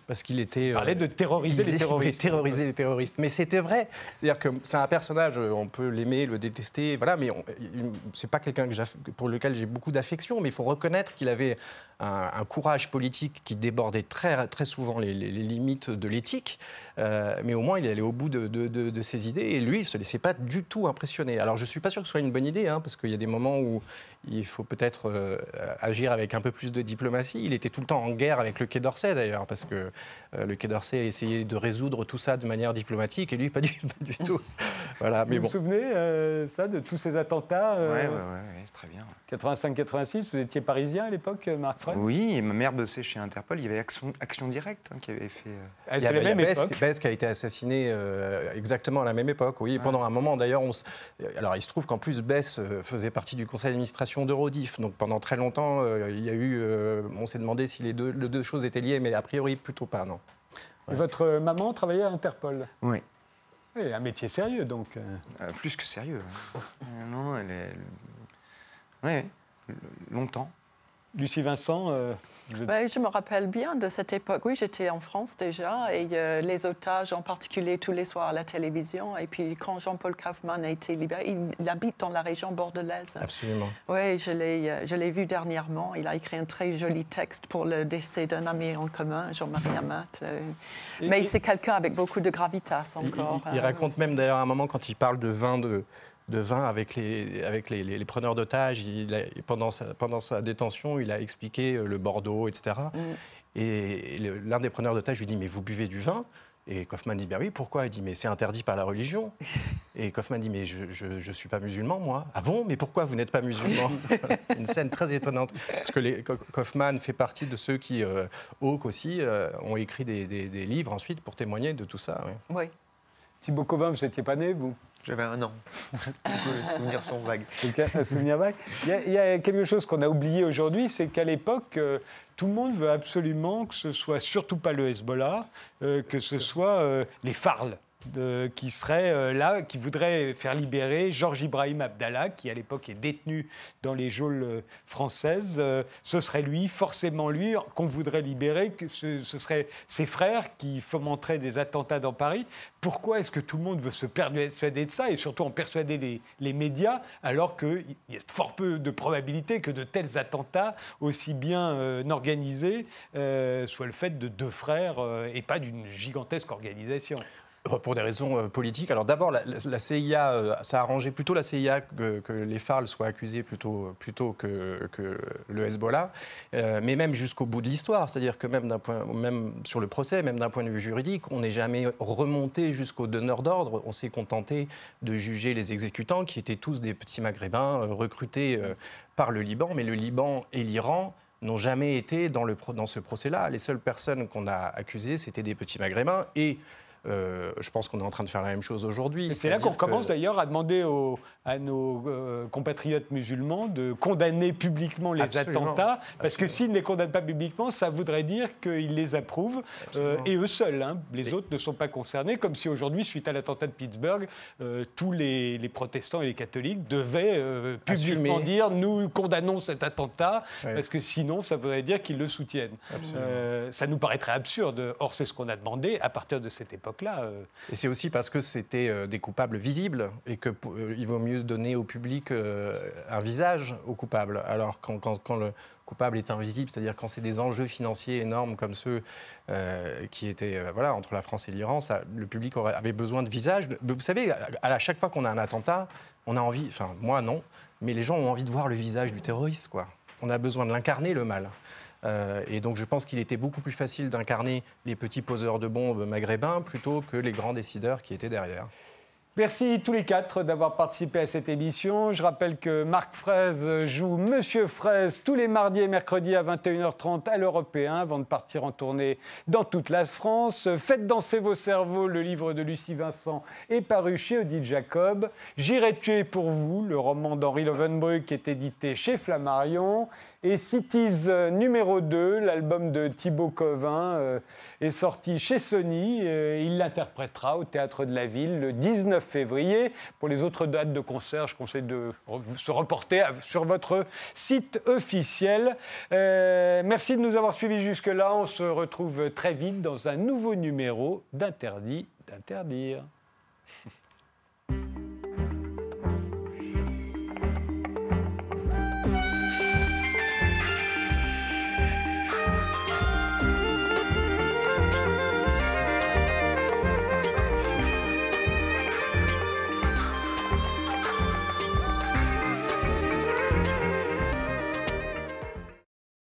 parce qu'il était. Il parlait de terroriser il les terroristes. terroriser les terroristes. Mais c'était vrai. C'est-à-dire que c'est un personnage, euh, on peut l'aimer, le détester, voilà, mais c'est pas quelqu'un que pour lequel j'ai beaucoup d'affection, mais il faut reconnaître qu'il avait un, un courage politique qui débordait très, très souvent les, les- les limites de l'éthique. Euh, mais au moins, il allait au bout de, de- de- de ses idées. Et lui, il ne se laissait pas du tout impressionner. Alors, je ne suis pas sûr que ce soit une bonne idée, hein, parce qu'il y a des moments où il faut peut-être euh, agir avec un peu plus de diplomatie. Il était tout le temps en guerre avec le Quai d'Orsay, d'ailleurs, parce que euh, le Quai d'Orsay a essayé de résoudre tout ça de manière diplomatique, et lui, pas du, *laughs* pas du tout. Voilà, mais vous bon. vous souvenez, euh, ça, de tous ces attentats ouais, ouais, ouais, très bien. 85-86, vous étiez parisien à l'époque, Marc Fred? Oui, et ma mère bossait chez Interpol. Il y avait Action, Action Directe hein, qui avait fait. euh, Ah, C'est la même Bess, époque. Bess qui a été assassiné euh, exactement à la même époque, oui. Et Pendant un moment, d'ailleurs, on s- alors il se trouve qu'en plus Bess euh, faisait partie du conseil d'administration d'Eurodif. Donc pendant très longtemps, euh, il y a eu, euh, on s'est demandé si les deux, les deux choses étaient liées, mais a priori plutôt pas, non. Et votre maman travaillait à Interpol? Oui, Oui, un métier sérieux, donc. plus que sérieux. hein. *laughs* Euh, non, elle est. Oui, longtemps. Lucie Vincent, euh, vous êtes- Ouais, je me rappelle bien de cette époque. Oui, j'étais en France déjà et euh, les otages en particulier tous les soirs à la télévision. Et puis quand Jean-Paul Kaufmann a été libéré, il, il habite dans la région bordelaise. Absolument. Oui, je l'ai, euh, je l'ai vu dernièrement. Il a écrit un très joli texte pour le décès d'un ami en commun, Jean-Marie Amat. euh. Mais et- c'est quelqu'un avec beaucoup de gravitas Il, encore. il- il hein. raconte même d'ailleurs à un moment quand il parle de vin de de vin avec les, avec les, les- les preneurs d'otages. Il a- pendant, sa, pendant sa détention, il a expliqué euh, le Bordeaux, etc. Mm. Et le- l'un des preneurs d'otages lui dit Mais vous buvez du vin? Et Kaufmann dit Ben oui, pourquoi? Il dit Mais c'est interdit par la religion. *laughs* Et Kaufmann dit Mais je ne suis pas musulman, moi. Ah bon? Mais pourquoi vous n'êtes pas musulman? *laughs* Une scène très étonnante. Parce que les, Ka- Kaufmann fait partie de ceux qui, euh, Hawke aussi, euh, ont écrit des, des- des livres ensuite pour témoigner de tout ça. ouais. Oui. Thibaut Covin, vous n'étiez pas né, vous? J'avais un an. *laughs* les souvenirs sont vagues. Souvenir vague. Il y, a, quelque chose qu'on a oublié aujourd'hui, c'est qu'à l'époque, euh, tout le monde veut absolument que ce soit surtout pas le Hezbollah, euh, que ce soit euh, les FARL. Qui seraient euh, là, qui voudraient faire libérer Georges Ibrahim Abdallah, qui à l'époque est détenu dans les geôles euh, françaises. Euh, ce serait lui, forcément lui, qu'on voudrait libérer, ce, ce seraient ses frères qui fomenteraient des attentats dans Paris. Pourquoi est-ce que tout le monde veut se persuader de ça et surtout en persuader les, les médias alors qu'il y a fort peu de probabilité que de tels attentats, aussi bien organisés, soient le fait de deux frères et pas d'une gigantesque organisation? Pour des raisons euh, politiques. Alors d'abord, la, CIA, euh, ça a arrangé plutôt la CIA que, les FARL soient accusés plutôt, plutôt que, le Hezbollah, Euh, mais même jusqu'au bout de l'histoire. C'est-à-dire que même, sur le procès, même d'un point de vue juridique, on n'est jamais remonté jusqu'au donneur d'ordre. On s'est contenté de juger les exécutants, qui étaient tous des petits maghrébins euh, recrutés euh, par le Liban, mais le Liban et l'Iran n'ont jamais été dans, dans ce procès-là. Les seules personnes qu'on a accusées, c'était des petits maghrébins et euh, je pense qu'on est en train de faire la même chose aujourd'hui. Et c'est là qu'on que- commence d'ailleurs à demander aux- à nos euh, compatriotes musulmans de condamner publiquement les Absolument. attentats, parce que s'ils ne les condamnent pas publiquement, ça voudrait dire qu'ils les approuvent, euh, et eux seuls. hein. Les Et- autres ne sont pas concernés, comme si aujourd'hui, suite à l'attentat de Pittsburgh, euh, tous les, les protestants et les catholiques devaient euh, publiquement Assumer. dire nous condamnons cet attentat, parce que sinon, ça voudrait dire qu'ils le soutiennent. Euh, ça nous paraîtrait absurde. Or, c'est ce qu'on a demandé à partir de cette euh, Et c'est aussi parce que c'était euh, des coupables visibles et qu'il vaut mieux donner au public euh, un visage aux coupables. Alors quand, le coupable est invisible, c'est-à-dire quand c'est des enjeux financiers énormes comme ceux euh, qui étaient euh, voilà, entre la France et l'Iran, le public aurait- avait besoin de visage. Mais Vous savez, à, à chaque fois qu'on a un attentat, on a envie, enfin moi non, mais les gens ont envie de voir le visage du terroriste. Quoi. On a besoin de l'incarner, le mal. Euh, et donc je pense qu'il était beaucoup plus facile d'incarner les petits poseurs de bombes maghrébins plutôt que les grands décideurs qui étaient derrière. Merci tous les quatre d'avoir participé à cette émission. Je rappelle que Marc Fraise joue Monsieur Fraise tous les mardis et mercredis à 21h30 à l'Européen avant de partir en tournée dans toute la France. Faites danser vos cerveaux, le livre de Lucie Vincent est paru chez Odile Jacob. J'irai tuer pour vous, le roman d'Henri Lovenbruck est édité chez Flammarion. Et Cities euh, numéro 2, l'album de Thibaut Covin, euh, est sorti chez Sony. Euh, il l'interprétera au Théâtre de la Ville le 19 février. Pour les autres dates de concert, je conseille de se reporter sur votre site officiel. Merci de nous avoir suivis jusque-là. On se retrouve très vite dans un nouveau numéro d'Interdit d'interdire. *laughs*